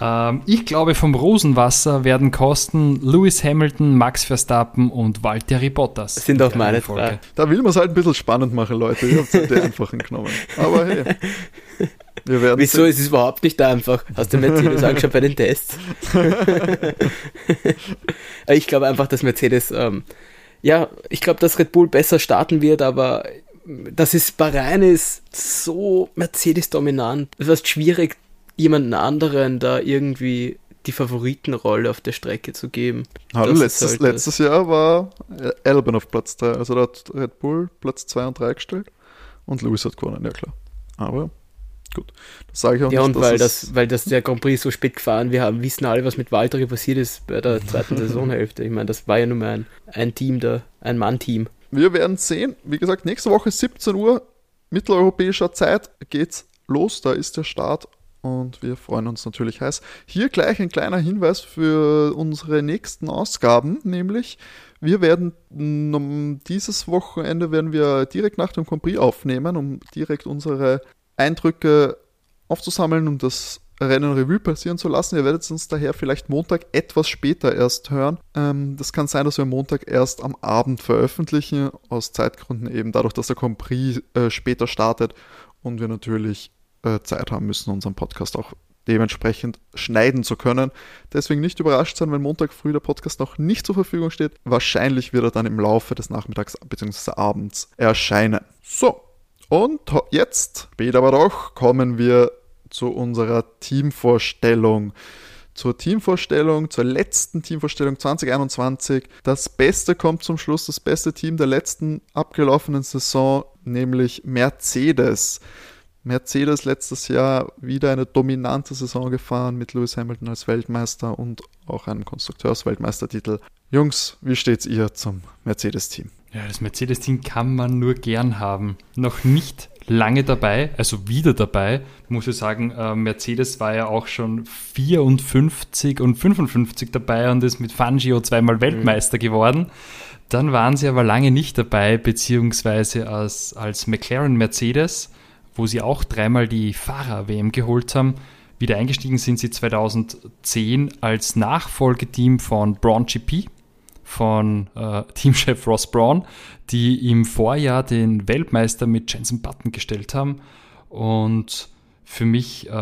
Ähm, ich glaube, vom Rosenwasser werden kosten Lewis Hamilton, Max Verstappen und Valtteri Bottas. Das sind auch meine Folge. Da will man es halt ein bisschen spannend machen, Leute. Ich habe es die einfachen genommen. Aber hey. Wieso sehen. ist es überhaupt nicht einfach? Hast du Mercedes angeschaut bei den Tests? ich glaube einfach, dass Mercedes, ähm, ja, ich glaube, dass Red Bull besser starten wird, aber das ist Bahrain ist so Mercedes-dominant. Es ist schwierig, jemanden anderen da irgendwie die Favoritenrolle auf der Strecke zu geben. Hallo, letztes, halt letztes Jahr war Albon auf Platz 3, also da hat Red Bull Platz 2 und 3 gestellt und Lewis hat gewonnen, ja klar. Aber gut, das sage ich auch ja, nicht. Ja, und weil das, weil das der Grand Prix so spät gefahren, wir haben, wissen alle, was mit Walter passiert ist bei der zweiten Saisonhälfte. Ich meine, das war ja nur mal ein, ein Team da, ein Mann-Team. Wir werden sehen. Wie gesagt, nächste Woche 17 Uhr mitteleuropäischer Zeit geht's los. Da ist der Start und wir freuen uns natürlich heiß. Hier gleich ein kleiner Hinweis für unsere nächsten Ausgaben, nämlich wir werden um, dieses Wochenende werden wir direkt nach dem Grand Prix aufnehmen, um direkt unsere Eindrücke aufzusammeln und das Rennen Revue passieren zu lassen. Ihr werdet uns daher vielleicht Montag etwas später erst hören. Ähm, das kann sein, dass wir Montag erst am Abend veröffentlichen, aus Zeitgründen eben dadurch, dass der Prix äh, später startet und wir natürlich äh, Zeit haben müssen, unseren Podcast auch dementsprechend schneiden zu können. Deswegen nicht überrascht sein, wenn Montag früh der Podcast noch nicht zur Verfügung steht. Wahrscheinlich wird er dann im Laufe des Nachmittags bzw. Abends erscheinen. So, und jetzt, später aber doch, kommen wir zu unserer Teamvorstellung. Zur Teamvorstellung, zur letzten Teamvorstellung 2021. Das Beste kommt zum Schluss, das beste Team der letzten abgelaufenen Saison, nämlich Mercedes. Mercedes letztes Jahr wieder eine dominante Saison gefahren mit Lewis Hamilton als Weltmeister und auch einem Konstrukteursweltmeistertitel. Jungs, wie steht's ihr zum Mercedes-Team? Ja, das Mercedes-Team kann man nur gern haben. Noch nicht lange dabei, also wieder dabei. Muss ich sagen, äh, Mercedes war ja auch schon 54 und 55 dabei und ist mit Fangio zweimal Weltmeister mhm. geworden. Dann waren sie aber lange nicht dabei, beziehungsweise als, als McLaren Mercedes, wo sie auch dreimal die Fahrer-WM geholt haben. Wieder eingestiegen sind sie 2010 als Nachfolgeteam von Braun GP, von äh, Teamchef Ross Braun, die im Vorjahr den Weltmeister mit Jensen Button gestellt haben. Und für mich äh,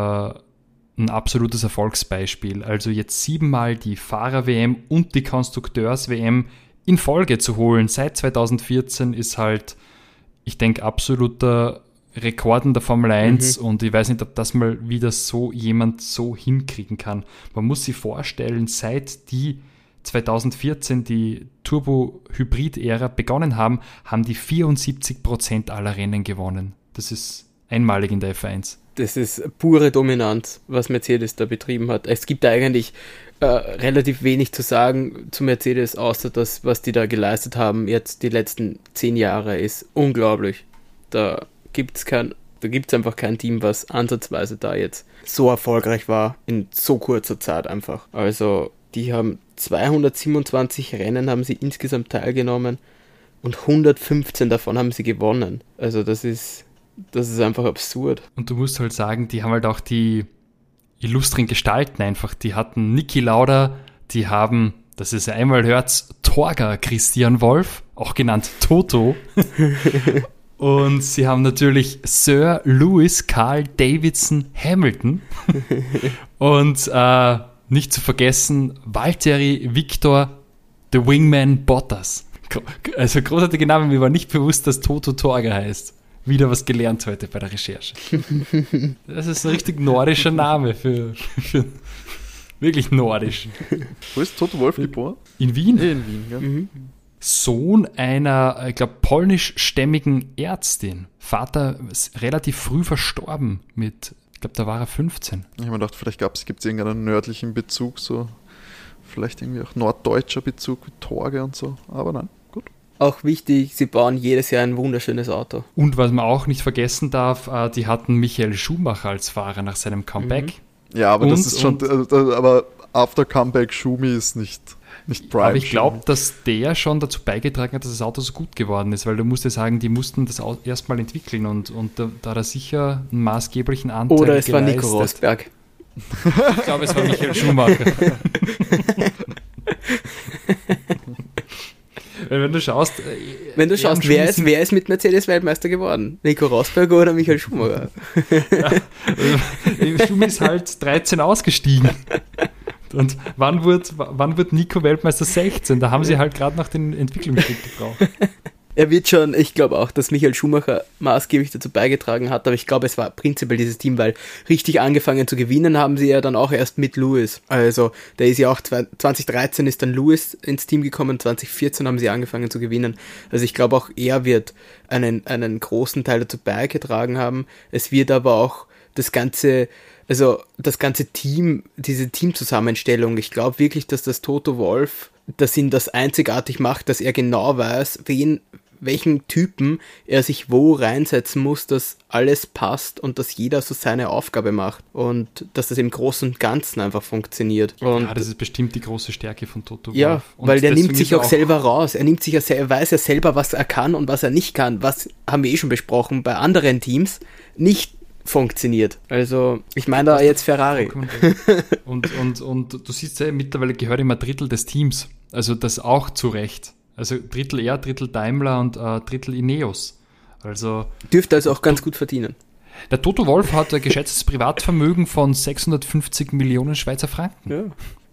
ein absolutes Erfolgsbeispiel. Also jetzt siebenmal die Fahrer-WM und die Konstrukteurs-WM in Folge zu holen seit 2014 ist halt, ich denke, absoluter Rekorden der Formel 1 mhm. und ich weiß nicht, ob das mal wieder so jemand so hinkriegen kann. Man muss sich vorstellen, seit die 2014 die Turbo-Hybrid-Ära begonnen haben, haben die 74% aller Rennen gewonnen. Das ist einmalig in der F1. Das ist pure Dominanz, was Mercedes da betrieben hat. Es gibt eigentlich äh, relativ wenig zu sagen zu Mercedes, außer das, was die da geleistet haben jetzt die letzten zehn Jahre, ist unglaublich. Da gibt es kein, da gibt es einfach kein Team, was ansatzweise da jetzt so erfolgreich war in so kurzer Zeit einfach. Also die haben 227 Rennen haben sie insgesamt teilgenommen und 115 davon haben sie gewonnen. Also das ist das ist einfach absurd. Und du musst halt sagen, die haben halt auch die illustren Gestalten einfach. Die hatten Niki Lauda, die haben, das ist einmal hört's, Torga Christian Wolf, auch genannt Toto. Und sie haben natürlich Sir Lewis Carl Davidson Hamilton. Und äh, nicht zu vergessen, Valtteri Victor The Wingman Bottas. Also großartige Namen, mir war nicht bewusst, dass Toto Torga heißt. Wieder was gelernt heute bei der Recherche. Das ist ein richtig nordischer Name für, für wirklich nordisch. Wo ist Toto Wolf geboren? In Wien. in Wien, ja. Mhm. Sohn einer, ich glaube, polnischstämmigen Ärztin. Vater ist relativ früh verstorben mit ich glaube, da war er 15. Ich habe mir gedacht, vielleicht gibt es irgendeinen nördlichen Bezug, so vielleicht irgendwie auch norddeutscher Bezug mit Torge und so, aber nein, gut. Auch wichtig, sie bauen jedes Jahr ein wunderschönes Auto. Und was man auch nicht vergessen darf, äh, die hatten Michael Schumacher als Fahrer nach seinem Comeback. Mhm. Ja, aber und, das ist schon, äh, aber After Comeback Schumi ist nicht nicht Prime. Aber ich glaube, dass der schon dazu beigetragen hat, dass das Auto so gut geworden ist, weil du musst ja sagen, die mussten das Auto erstmal entwickeln und, und da, da hat er sicher einen maßgeblichen Anteil Oder es geleistet. war Nico Rosberg. Ich glaube, es war Michael Schumacher. wenn du schaust, äh, wenn du schaust, wer ist, wer ist mit Mercedes Weltmeister geworden? Nico Rosberg oder Michael Schumacher? ja, Schumi ist halt 13 ausgestiegen. Und wann wird, wann wird Nico Weltmeister 16? Da haben sie halt gerade noch den Entwicklungsschritt gebraucht. Er wird schon, ich glaube auch, dass Michael Schumacher maßgeblich dazu beigetragen hat, aber ich glaube, es war prinzipiell dieses Team, weil richtig angefangen zu gewinnen haben sie ja dann auch erst mit Lewis. Also, der ist ja auch 2013 ist dann Lewis ins Team gekommen, 2014 haben sie angefangen zu gewinnen. Also ich glaube auch er wird einen, einen großen Teil dazu beigetragen haben. Es wird aber auch das ganze also das ganze Team, diese Teamzusammenstellung, ich glaube wirklich, dass das Toto Wolf, dass ihn das einzigartig macht, dass er genau weiß, wen, welchen Typen er sich wo reinsetzen muss, dass alles passt und dass jeder so seine Aufgabe macht und dass das im Großen und Ganzen einfach funktioniert. Und ja, das ist bestimmt die große Stärke von Toto Wolf. Ja, und weil der nimmt sich auch, auch, selber raus. Er nimmt sich ja, er weiß ja selber, was er kann und was er nicht kann. Was haben wir eh schon besprochen bei anderen Teams. Nicht funktioniert. Also, ich meine da jetzt Ferrari. Und, und, und du siehst ja, mittlerweile gehört immer Drittel des Teams. Also das auch zu Recht. Also Drittel er, Drittel Daimler und äh, Drittel Ineos. Also dürfte also auch ganz gut verdienen. Der Toto Wolf hat ein geschätztes Privatvermögen von 650 Millionen Schweizer Franken. Ja,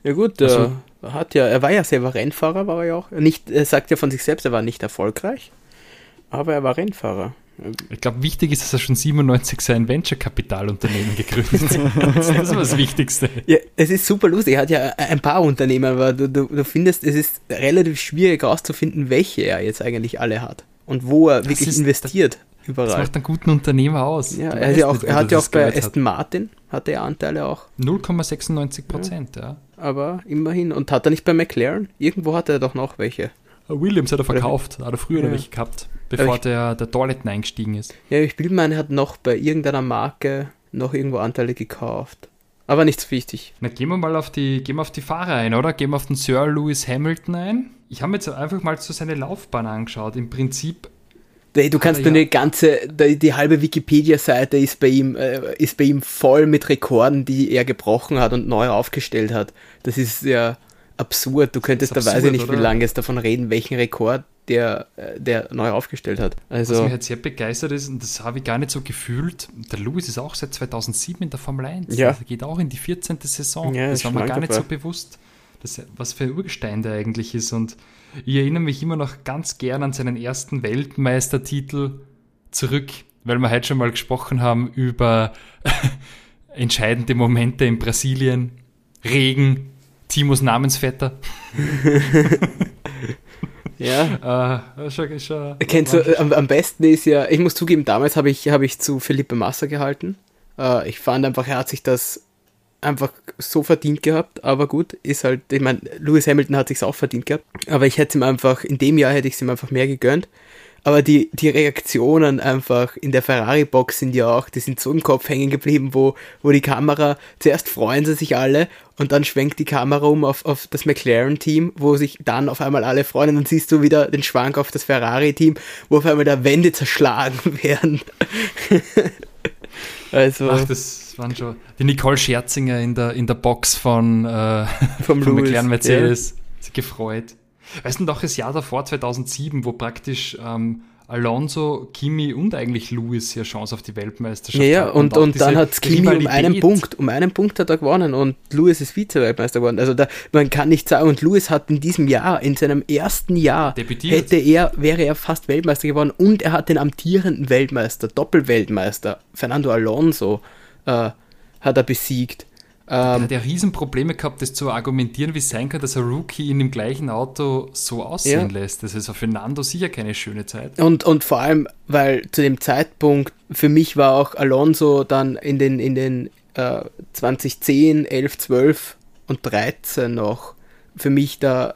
ja gut, also, er hat ja, er war ja selber Rennfahrer, war er ja auch. Nicht, er sagt ja von sich selbst, er war nicht erfolgreich, aber er war Rennfahrer. Ich glaube, wichtig ist, dass er schon 97 sein Venture-Kapitalunternehmen gegründet hat. Das ist das Wichtigste. Ja, es ist super lustig. Er hat ja ein paar Unternehmen, aber du, du, du findest, es ist relativ schwierig herauszufinden, welche er jetzt eigentlich alle hat und wo er das wirklich ist, investiert. Überall. Das macht einen guten Unternehmer aus. Ja, er, hat ja auch, er hat ja auch bei Aston Martin, hatte er Anteile auch. 0,96 Prozent, ja. ja. Aber immerhin. Und hat er nicht bei McLaren? Irgendwo hat er doch noch welche. Williams hat er verkauft, hat er früher Ja. welche gehabt, bevor ich- der, der Dorleton eingestiegen ist. Ja, ich bin meine, er hat noch bei irgendeiner Marke noch irgendwo Anteile gekauft. Aber nicht so wichtig. Na, gehen wir mal auf die, gehen wir auf die Fahrer ein, oder? Gehen wir auf den Sir Lewis Hamilton ein. Ich habe mir jetzt einfach mal so seine Laufbahn angeschaut. Im Prinzip, Ey, Du kannst deine ja- ganze, die, die halbe Wikipedia-Seite ist bei ihm, äh, ist bei ihm voll mit Rekorden, die er gebrochen hat und neu aufgestellt hat. Das ist ja absurd. Du könntest, Das ist da weiß ich absurd, nicht, wie oder? lange jetzt davon reden, welchen Rekord der, äh, der neu aufgestellt hat. was Also, mich halt sehr begeistert ist, und das habe ich gar nicht so gefühlt, der Lewis ist auch seit 2007 in der Formel 1. Ja. Also geht auch in die 14. Saison. Ja, das war mir gar nicht so dabei. bewusst, dass, was für ein Urgestein der eigentlich ist. Und ich erinnere mich immer noch ganz gern an seinen ersten Weltmeistertitel zurück, weil wir heute schon mal gesprochen haben über entscheidende Momente in Brasilien, Regen, Timos Namensvetter. ja. Äh, schon, schon, Kennst du, äh, am, am besten ist ja, ich muss zugeben, damals habe ich, habe ich zu Felipe Massa gehalten. Äh, ich fand einfach, er hat sich das einfach so verdient gehabt, aber gut, ist halt, ich meine, Lewis Hamilton hat sich's auch verdient gehabt, aber ich hätte ihm einfach, in dem Jahr hätte ich es ihm einfach mehr gegönnt. Aber die, die Reaktionen einfach in der Ferrari-Box sind ja auch, die sind so im Kopf hängen geblieben, wo, wo die Kamera, zuerst freuen sie sich alle und dann schwenkt die Kamera um auf, auf das McLaren-Team, wo sich dann auf einmal alle freuen und dann siehst du wieder den Schwank auf das Ferrari-Team, wo auf einmal da Wände zerschlagen werden. also Ach, das waren schon die Nicole Scherzinger in der, in der Box von, äh, Vom von McLaren Mercedes. Sie gefreut. Weißt du noch das Jahr davor, 2007, wo praktisch ähm, Alonso, Kimi und eigentlich Lewis ja Chance auf die Weltmeisterschaft Ja, ja, hatten und, auch und dann hat Kimi um einen Rivalität. Punkt, um einen Punkt hat er gewonnen und Lewis ist Vize-Weltmeister geworden. Also da, man kann nicht sagen, und Lewis hat in diesem Jahr, in seinem ersten Jahr, Debütiert. hätte er, wäre er fast Weltmeister geworden und er hat den amtierenden Weltmeister, Doppelweltmeister, Fernando Alonso, äh, hat er besiegt. Er Ähm, hat ja Riesenprobleme gehabt, das zu argumentieren, wie es sein kann, dass ein Rookie in dem gleichen Auto so aussehen Ja. lässt. Das ist für Nando sicher keine schöne Zeit. Und, und vor allem, weil zu dem Zeitpunkt, für mich war auch Alonso dann in den, in den äh, 2010, 11, 12 und 13 noch für mich da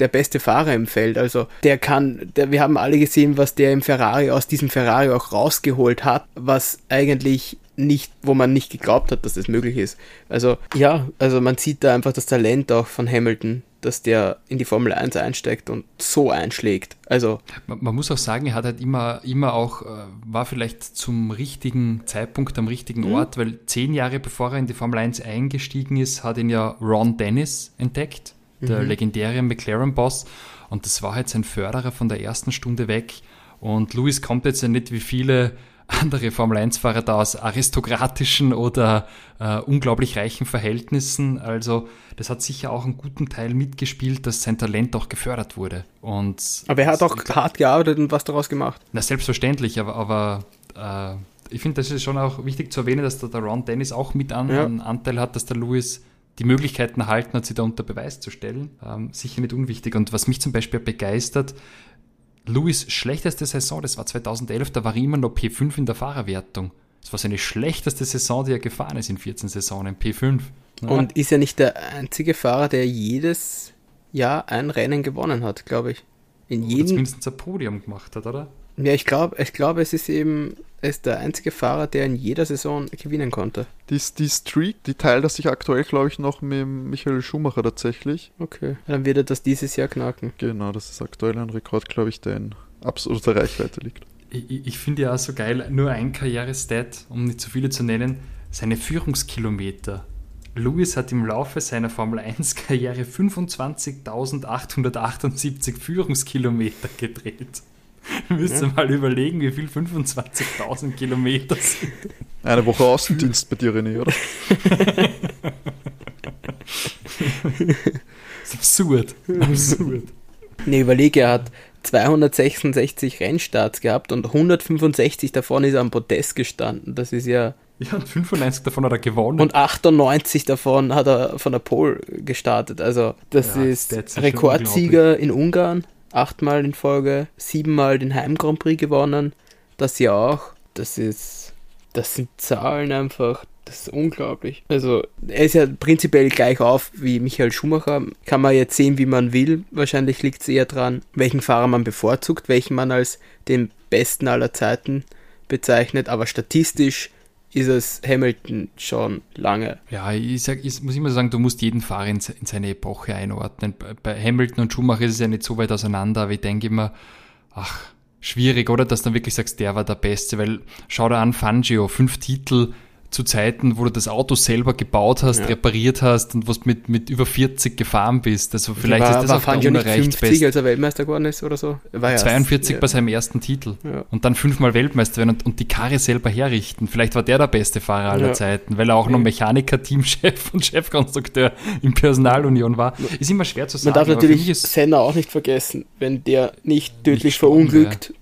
der beste Fahrer im Feld. Also der kann, der, wir haben alle gesehen, was der im Ferrari aus diesem Ferrari auch rausgeholt hat, was eigentlich nicht, wo man nicht geglaubt hat, dass das möglich ist. Also ja, also man sieht da einfach das Talent auch von Hamilton, dass der in die Formel 1 einsteigt und so einschlägt. Also Man, man muss auch sagen, er hat halt immer, immer auch, äh, war vielleicht zum richtigen Zeitpunkt am richtigen Mhm. Ort, weil zehn Jahre bevor er in die Formel 1 eingestiegen ist, hat ihn ja Ron Dennis entdeckt, der Mhm. legendäre McLaren-Boss. Und das war halt sein Förderer von der ersten Stunde weg. Und Lewis kommt jetzt ja nicht wie viele andere Formel 1-Fahrer da aus aristokratischen oder äh, unglaublich reichen Verhältnissen. Also das hat sicher auch einen guten Teil mitgespielt, dass sein Talent auch gefördert wurde. Und Aber er hat auch hart gearbeitet und was daraus gemacht. na, selbstverständlich, aber, aber äh, ich finde, das ist schon auch wichtig zu erwähnen, dass da der Ron Dennis auch mit an, Ja. einen Anteil hat, dass der Lewis die Möglichkeiten erhalten hat, sie da unter Beweis zu stellen. Ähm, sicher nicht unwichtig. Und was mich zum Beispiel begeistert, Lewis schlechteste Saison, das war 2011, da war er immer noch P5 in der Fahrerwertung. Das war seine schlechteste Saison, die er gefahren ist in 14 Saisonen, P5. Ja. Und ist ja nicht der einzige Fahrer, der jedes Jahr ein Rennen gewonnen hat, glaube ich. In Oder jedem. zumindest ein Podium gemacht hat, oder? Ja, ich glaube, ich glaube, es ist eben, er ist der einzige Fahrer, der in jeder Saison gewinnen konnte. Die, die Streak, die teilt er sich aktuell, glaube ich, noch mit Michael Schumacher tatsächlich. Okay. Dann wird er das dieses Jahr knacken. Genau, das ist aktuell ein Rekord, glaube ich, der in absoluter Reichweite liegt. Ich, ich- ich finde ja auch so geil, nur ein Karrierestat, um nicht zu viele zu nennen, seine Führungskilometer. Lewis hat im Laufe seiner Formel 1-Karriere 25.878 Führungskilometer gedreht. Müsst ihr mal überlegen, wie viel 25.000 Kilometer sind. Eine Woche Außendienst bei dir, René, oder? Das ist absurd. Absurd. Ne, überlege, er hat 266 Rennstarts gehabt und 165 davon ist er am Podest gestanden. Das ist ja. Ja, und 95 davon hat er gewonnen. Und 98 davon hat er von der Pole gestartet. Also, das Ja, ist Rekordsieger in Ungarn, achtmal in Folge, siebenmal den Heim Grand Prix gewonnen. Das ja auch. Das ist. Das sind Zahlen einfach. Das ist unglaublich. Also, er ist ja prinzipiell gleich auf wie Michael Schumacher. Kann man jetzt sehen, wie man will. Wahrscheinlich liegt es eher dran, welchen Fahrer man bevorzugt, welchen man als den besten aller Zeiten bezeichnet. Aber statistisch ist es Hamilton schon lange. Ja, ich, sag, ich muss immer sagen, du musst jeden Fahrer in, in, seine Epoche einordnen. Bei Hamilton und Schumacher ist es ja nicht so weit auseinander, aber ich denke immer, ach, schwierig, oder? Dass du dann wirklich sagst, der war der Beste, weil schau dir an, Fangio, fünf Titel, zu Zeiten, wo du das Auto selber gebaut hast, ja. repariert hast und was mit, mit über 40 gefahren bist. Also vielleicht war, ist das auch der unerreicht 50, als er Weltmeister geworden ist oder so? War 42 ja. bei seinem ersten Titel. Ja. Und dann fünfmal Weltmeister werden und, und, die Karre selber herrichten. Vielleicht war der der beste Fahrer aller Zeiten, weil er auch noch Mechaniker, Teamchef und Chefkonstrukteur in Personalunion war. Ist immer schwer zu sagen. Man darf natürlich Senna auch nicht vergessen. Wenn der nicht tödlich nicht verunglückt,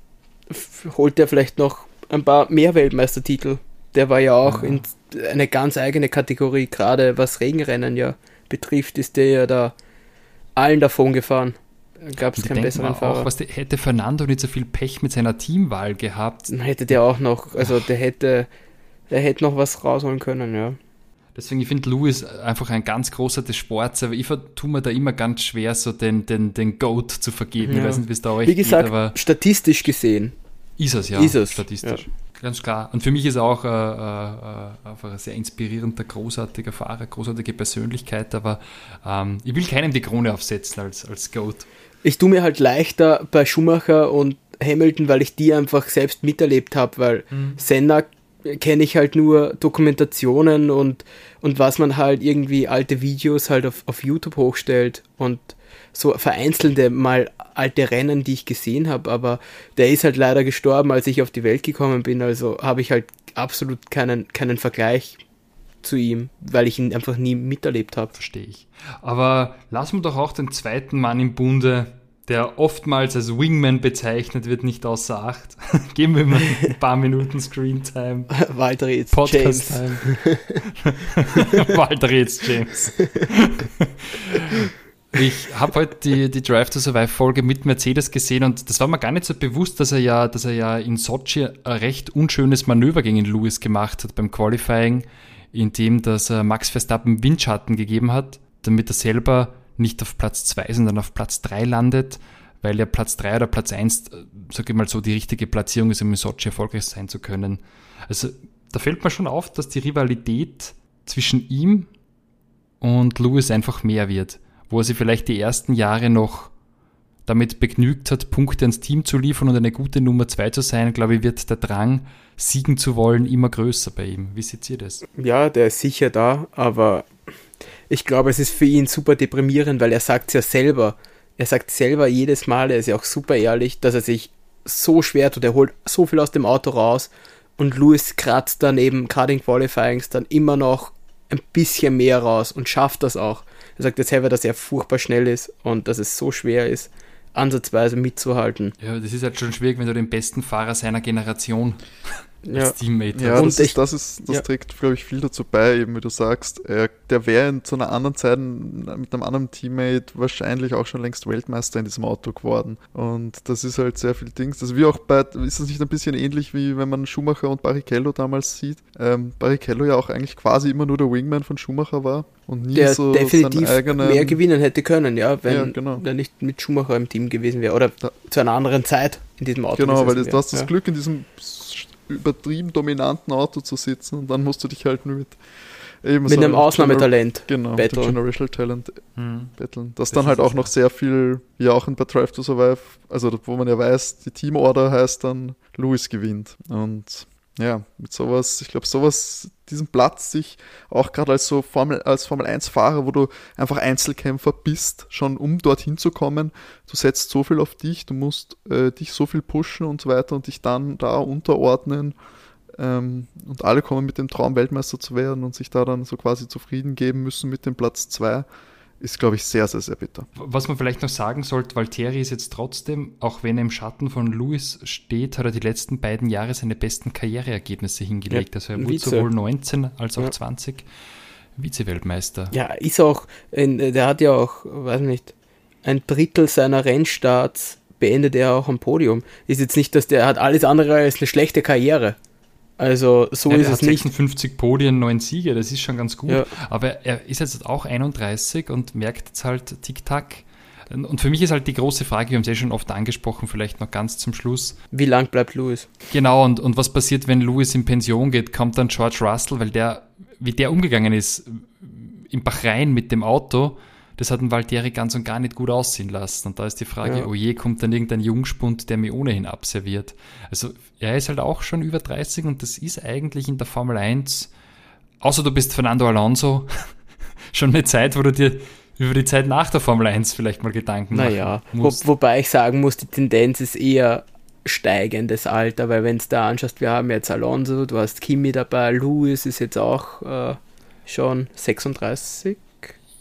holt er vielleicht noch ein paar mehr Weltmeistertitel der war ja auch in eine ganz eigene Kategorie, gerade was Regenrennen ja betrifft, ist der ja da allen davon gefahren. Gab es keinen besseren Fahrer. Auch, was die, hätte Fernando nicht so viel Pech mit seiner Teamwahl gehabt. Dann hätte der auch noch, also der hätte, der hätte noch was rausholen können, ja. Deswegen, ich finde Lewis einfach ein ganz großer des Sports, aber ich tue mir da immer ganz schwer, so den, den, den Goat zu vergeben. Ja. Ich weiß nicht, wie es da euch Wie gesagt, geht, statistisch gesehen. Ist es, ja. Ist es. Statistisch. Ja ganz klar. Und für mich ist er auch äh, äh, einfach ein sehr inspirierender, großartiger Fahrer, großartige Persönlichkeit, aber ähm, ich will keinem die Krone aufsetzen als, als Goat. Ich tue mir halt leichter bei Schumacher und Hamilton, weil ich die einfach selbst miterlebt habe, weil mhm. Senna kenne ich halt nur Dokumentationen und, und was man halt irgendwie alte Videos halt auf, auf YouTube hochstellt und so vereinzelte mal alte Rennen, die ich gesehen habe, aber der ist halt leider gestorben, als ich auf die Welt gekommen bin, also habe ich halt absolut keinen, keinen Vergleich zu ihm, weil ich ihn einfach nie miterlebt habe. Verstehe ich. Aber lassen wir doch auch den zweiten Mann im Bunde, der oftmals als Wingman bezeichnet wird, nicht außer Acht. Geben wir mal ein paar Minuten Screentime. Walter Ritz, Podcast James. Time. Walter Ritz, James. Ich habe heute die, die Drive to Survive Folge mit Mercedes gesehen und das war mir gar nicht so bewusst, dass er ja, dass er ja in Sochi ein recht unschönes Manöver gegen Lewis gemacht hat beim Qualifying, indem dass er Max Verstappen Windschatten gegeben hat, damit er selber nicht auf Platz 2, sondern auf Platz 3 landet, weil ja Platz 3 oder Platz 1, sag ich mal so, die richtige Platzierung ist, um in Sochi erfolgreich sein zu können. Also da fällt mir schon auf, dass die Rivalität zwischen ihm und Lewis einfach mehr wird wo er sich vielleicht die ersten Jahre noch damit begnügt hat, Punkte ans Team zu liefern und eine gute Nummer zwei zu sein, glaube ich, wird der Drang, siegen zu wollen, immer größer bei ihm. Wie seht ihr das? Ja, der ist sicher da, aber ich glaube, es ist für ihn super deprimierend, weil er sagt es ja selber. Er sagt selber jedes Mal, er ist ja auch super ehrlich, dass er sich so schwer tut, er holt so viel aus dem Auto raus und Lewis kratzt dann eben gerade in Qualifyings dann immer noch ein bisschen mehr raus und schafft das auch. Er sagt jetzt selber, dass er furchtbar schnell ist und dass es so schwer ist, ansatzweise mitzuhalten. Ja, das ist halt schon schwierig, wenn du den besten Fahrer seiner Generation ja. als Teammate ja. Das, ist, das, ist, das ja. trägt, glaube ich, viel dazu bei, eben wie du sagst. Er, der wäre zu einer anderen Zeit mit einem anderen Teammate wahrscheinlich auch schon längst Weltmeister in diesem Auto geworden. Und das ist halt sehr viel Dings. Das wie auch bei, ist das nicht ein bisschen ähnlich wie wenn man Schumacher und Barrichello damals sieht? Ähm, Barrichello ja auch eigentlich quasi immer nur der Wingman von Schumacher war und nie der so definitiv eigenen... mehr gewinnen hätte können, ja, wenn ja, genau. er nicht mit Schumacher im Team gewesen wäre oder da, zu einer anderen Zeit in diesem Auto. Genau, weil du hast das ja. Glück in diesem übertrieben dominanten Auto zu sitzen und dann musst du dich halt nur mit eben mit so einem Ausnahmetalent genau, betteln. Generational Talent hm. betteln. Das, das dann halt auch noch sehr viel, wie auch in bei Drive to Survive, also wo man ja weiß, die Teamorder heißt dann, Lewis gewinnt. Und ja, mit sowas, ich glaube, sowas, diesen Platz sich auch gerade als so Formel, als Formel 1 Fahrer, wo du einfach Einzelkämpfer bist, schon um dorthin zu kommen, du setzt so viel auf dich, du musst äh, dich so viel pushen und so weiter und dich dann da unterordnen ähm, und alle kommen mit dem Traum Weltmeister zu werden und sich da dann so quasi zufrieden geben müssen mit dem Platz 2 ist, glaube ich, sehr, sehr, sehr bitter. Was man vielleicht noch sagen sollte, Valtteri ist jetzt trotzdem, auch wenn er im Schatten von Lewis steht, hat er die letzten beiden Jahre seine besten Karriereergebnisse hingelegt. Ja, also er wurde Vize. sowohl 19 als auch ja. 20 Vize-Weltmeister. Ja, ist auch, der hat ja auch, weiß nicht, ein Drittel seiner Rennstarts beendet er auch am Podium. Ist jetzt nicht, dass der hat alles andere als eine schlechte Karriere. Also so ja, ist er es hat nicht. 56 Podien, 9 Siege, das ist schon ganz gut. Ja. Aber er ist jetzt auch 31 und merkt jetzt halt Tick-Tack. Und für mich ist halt die große Frage, wir haben es eh schon oft angesprochen, vielleicht noch ganz zum Schluss. Wie lang bleibt Lewis? Genau, und, und was passiert, wenn Lewis in Pension geht? Kommt dann George Russell, weil der, wie der umgegangen ist im Bahrain mit dem Auto, das hat den Valtteri ganz und gar nicht gut aussehen lassen. Und da ist die Frage, Ja. oh je, kommt dann irgendein Jungspund, der mir ohnehin abserviert. Also er ist halt auch schon über 30 und das ist eigentlich in der Formel 1, außer du bist Fernando Alonso, schon eine Zeit, wo du dir über die Zeit nach der Formel 1 vielleicht mal Gedanken Naja, machen wo, musst. wobei ich sagen muss, die Tendenz ist eher steigendes Alter, weil wenn es da anschaust, wir haben jetzt Alonso, du hast Kimi dabei, Lewis ist jetzt auch äh, schon 36.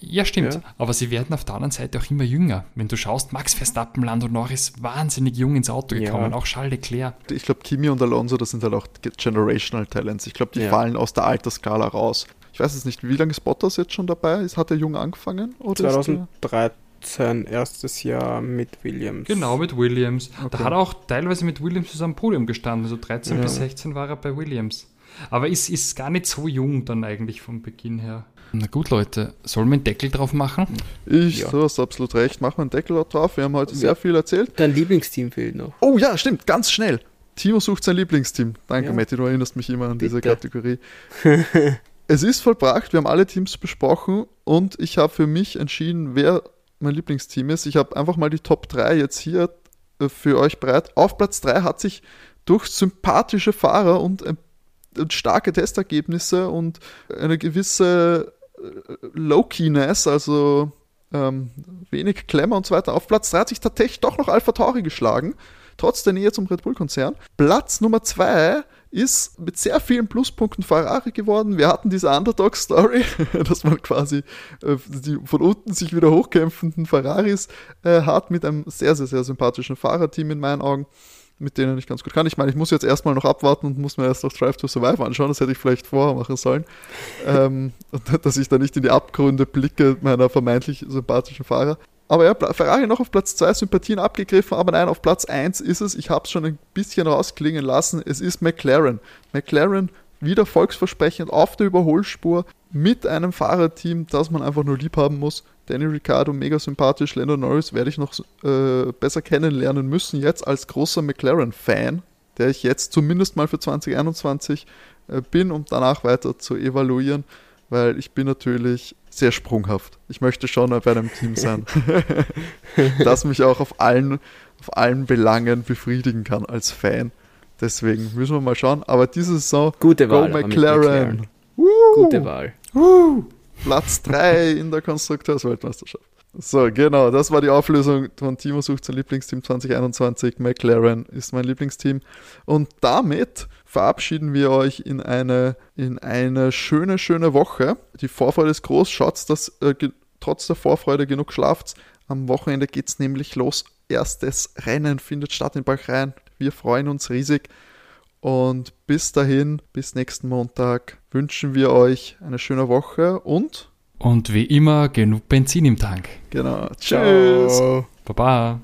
Ja, stimmt. Ja. Aber sie werden auf der anderen Seite auch immer jünger. Wenn du schaust, Max Verstappen, Lando Norris, wahnsinnig jung ins Auto Ja. gekommen, auch Charles Leclerc. Ich glaube, Kimi und Alonso, das sind halt auch Generational Talents. Ich glaube, die Ja. fallen aus der Altersskala raus. Ich weiß jetzt nicht, wie lange ist Bottas jetzt schon dabei? Ist, hat er jung angefangen? Oder ist der- 2013, erstes Jahr mit Williams. Genau, mit Williams. Da Okay. hat er auch teilweise mit Williams zusammen am Podium gestanden. Also 13 Ja. bis 16 war er bei Williams. Aber ist, ist gar nicht so jung dann eigentlich vom Beginn her. Na gut, Leute, sollen wir einen Deckel drauf machen? Ich, Ja. du hast absolut recht. Machen wir einen Deckel drauf. Wir haben heute sehr Ja. viel erzählt. Dein Lieblingsteam fehlt noch. Oh ja, stimmt, ganz schnell. Timo sucht sein Lieblingsteam. Danke, Ja. Matti, du erinnerst mich immer an diese Bitte. Kategorie. es ist vollbracht, wir haben alle Teams besprochen und ich habe für mich entschieden, wer mein Lieblingsteam ist. Ich habe einfach mal die Top 3 jetzt hier äh, für euch bereit. Auf Platz 3 hat sich durch sympathische Fahrer und, äh, und starke Testergebnisse und eine gewisse Low-Keyness, also ähm, wenig Klemmer und so weiter. Auf Platz 3 hat sich tatsächlich doch noch Alpha Tauri geschlagen, trotz der Nähe zum Red Bull-Konzern. Platz Nummer 2 ist mit sehr vielen Pluspunkten Ferrari geworden. Wir hatten diese Underdog-Story, dass man quasi äh, die von unten sich wieder hochkämpfenden Ferraris äh, hat mit einem sehr, sehr, sehr sympathischen Fahrerteam in meinen Augen mit denen ich ganz gut kann. Ich meine, ich muss jetzt erstmal noch abwarten und muss mir erst noch Drive to Survive anschauen. Das hätte ich vielleicht vorher machen sollen. ähm, und dass ich da nicht in die Abgründe blicke meiner vermeintlich sympathischen Fahrer. Aber ja, Ferrari noch auf Platz 2, Sympathien abgegriffen, aber nein, auf Platz 1 ist es, ich habe es schon ein bisschen rausklingen lassen, es ist McLaren. McLaren wieder volksversprechend auf der Überholspur mit einem Fahrerteam, das man einfach nur lieb haben muss. Danny Ricciardo, mega sympathisch. Lando Norris werde ich noch äh, besser kennenlernen müssen, jetzt als großer McLaren-Fan, der ich jetzt zumindest mal für 2021 äh, bin, um danach weiter zu evaluieren, weil ich bin natürlich sehr sprunghaft. Ich möchte schon bei einem Team sein, das mich auch auf allen, auf allen Belangen befriedigen kann als Fan. Deswegen müssen wir mal schauen. Aber diese Saison, Gute go Wahl. aber mit McLaren. Gute Wahl. Platz 3 in der Konstrukteursweltmeisterschaft. So, genau, das war die Auflösung von Timo sucht sein Lieblingsteam 2021. McLaren ist mein Lieblingsteam. Und damit verabschieden wir euch in eine, in eine schöne, schöne Woche. Die Vorfreude ist groß. Schaut, dass äh, trotz der Vorfreude genug schlaft. Am Wochenende geht es nämlich los. Erstes Rennen findet statt in Bahrain. Wir freuen uns riesig. Und bis dahin, bis nächsten Montag, wünschen wir euch eine schöne Woche und Und wie immer genug Benzin im Tank. genau, tschüss. Ciao. Baba.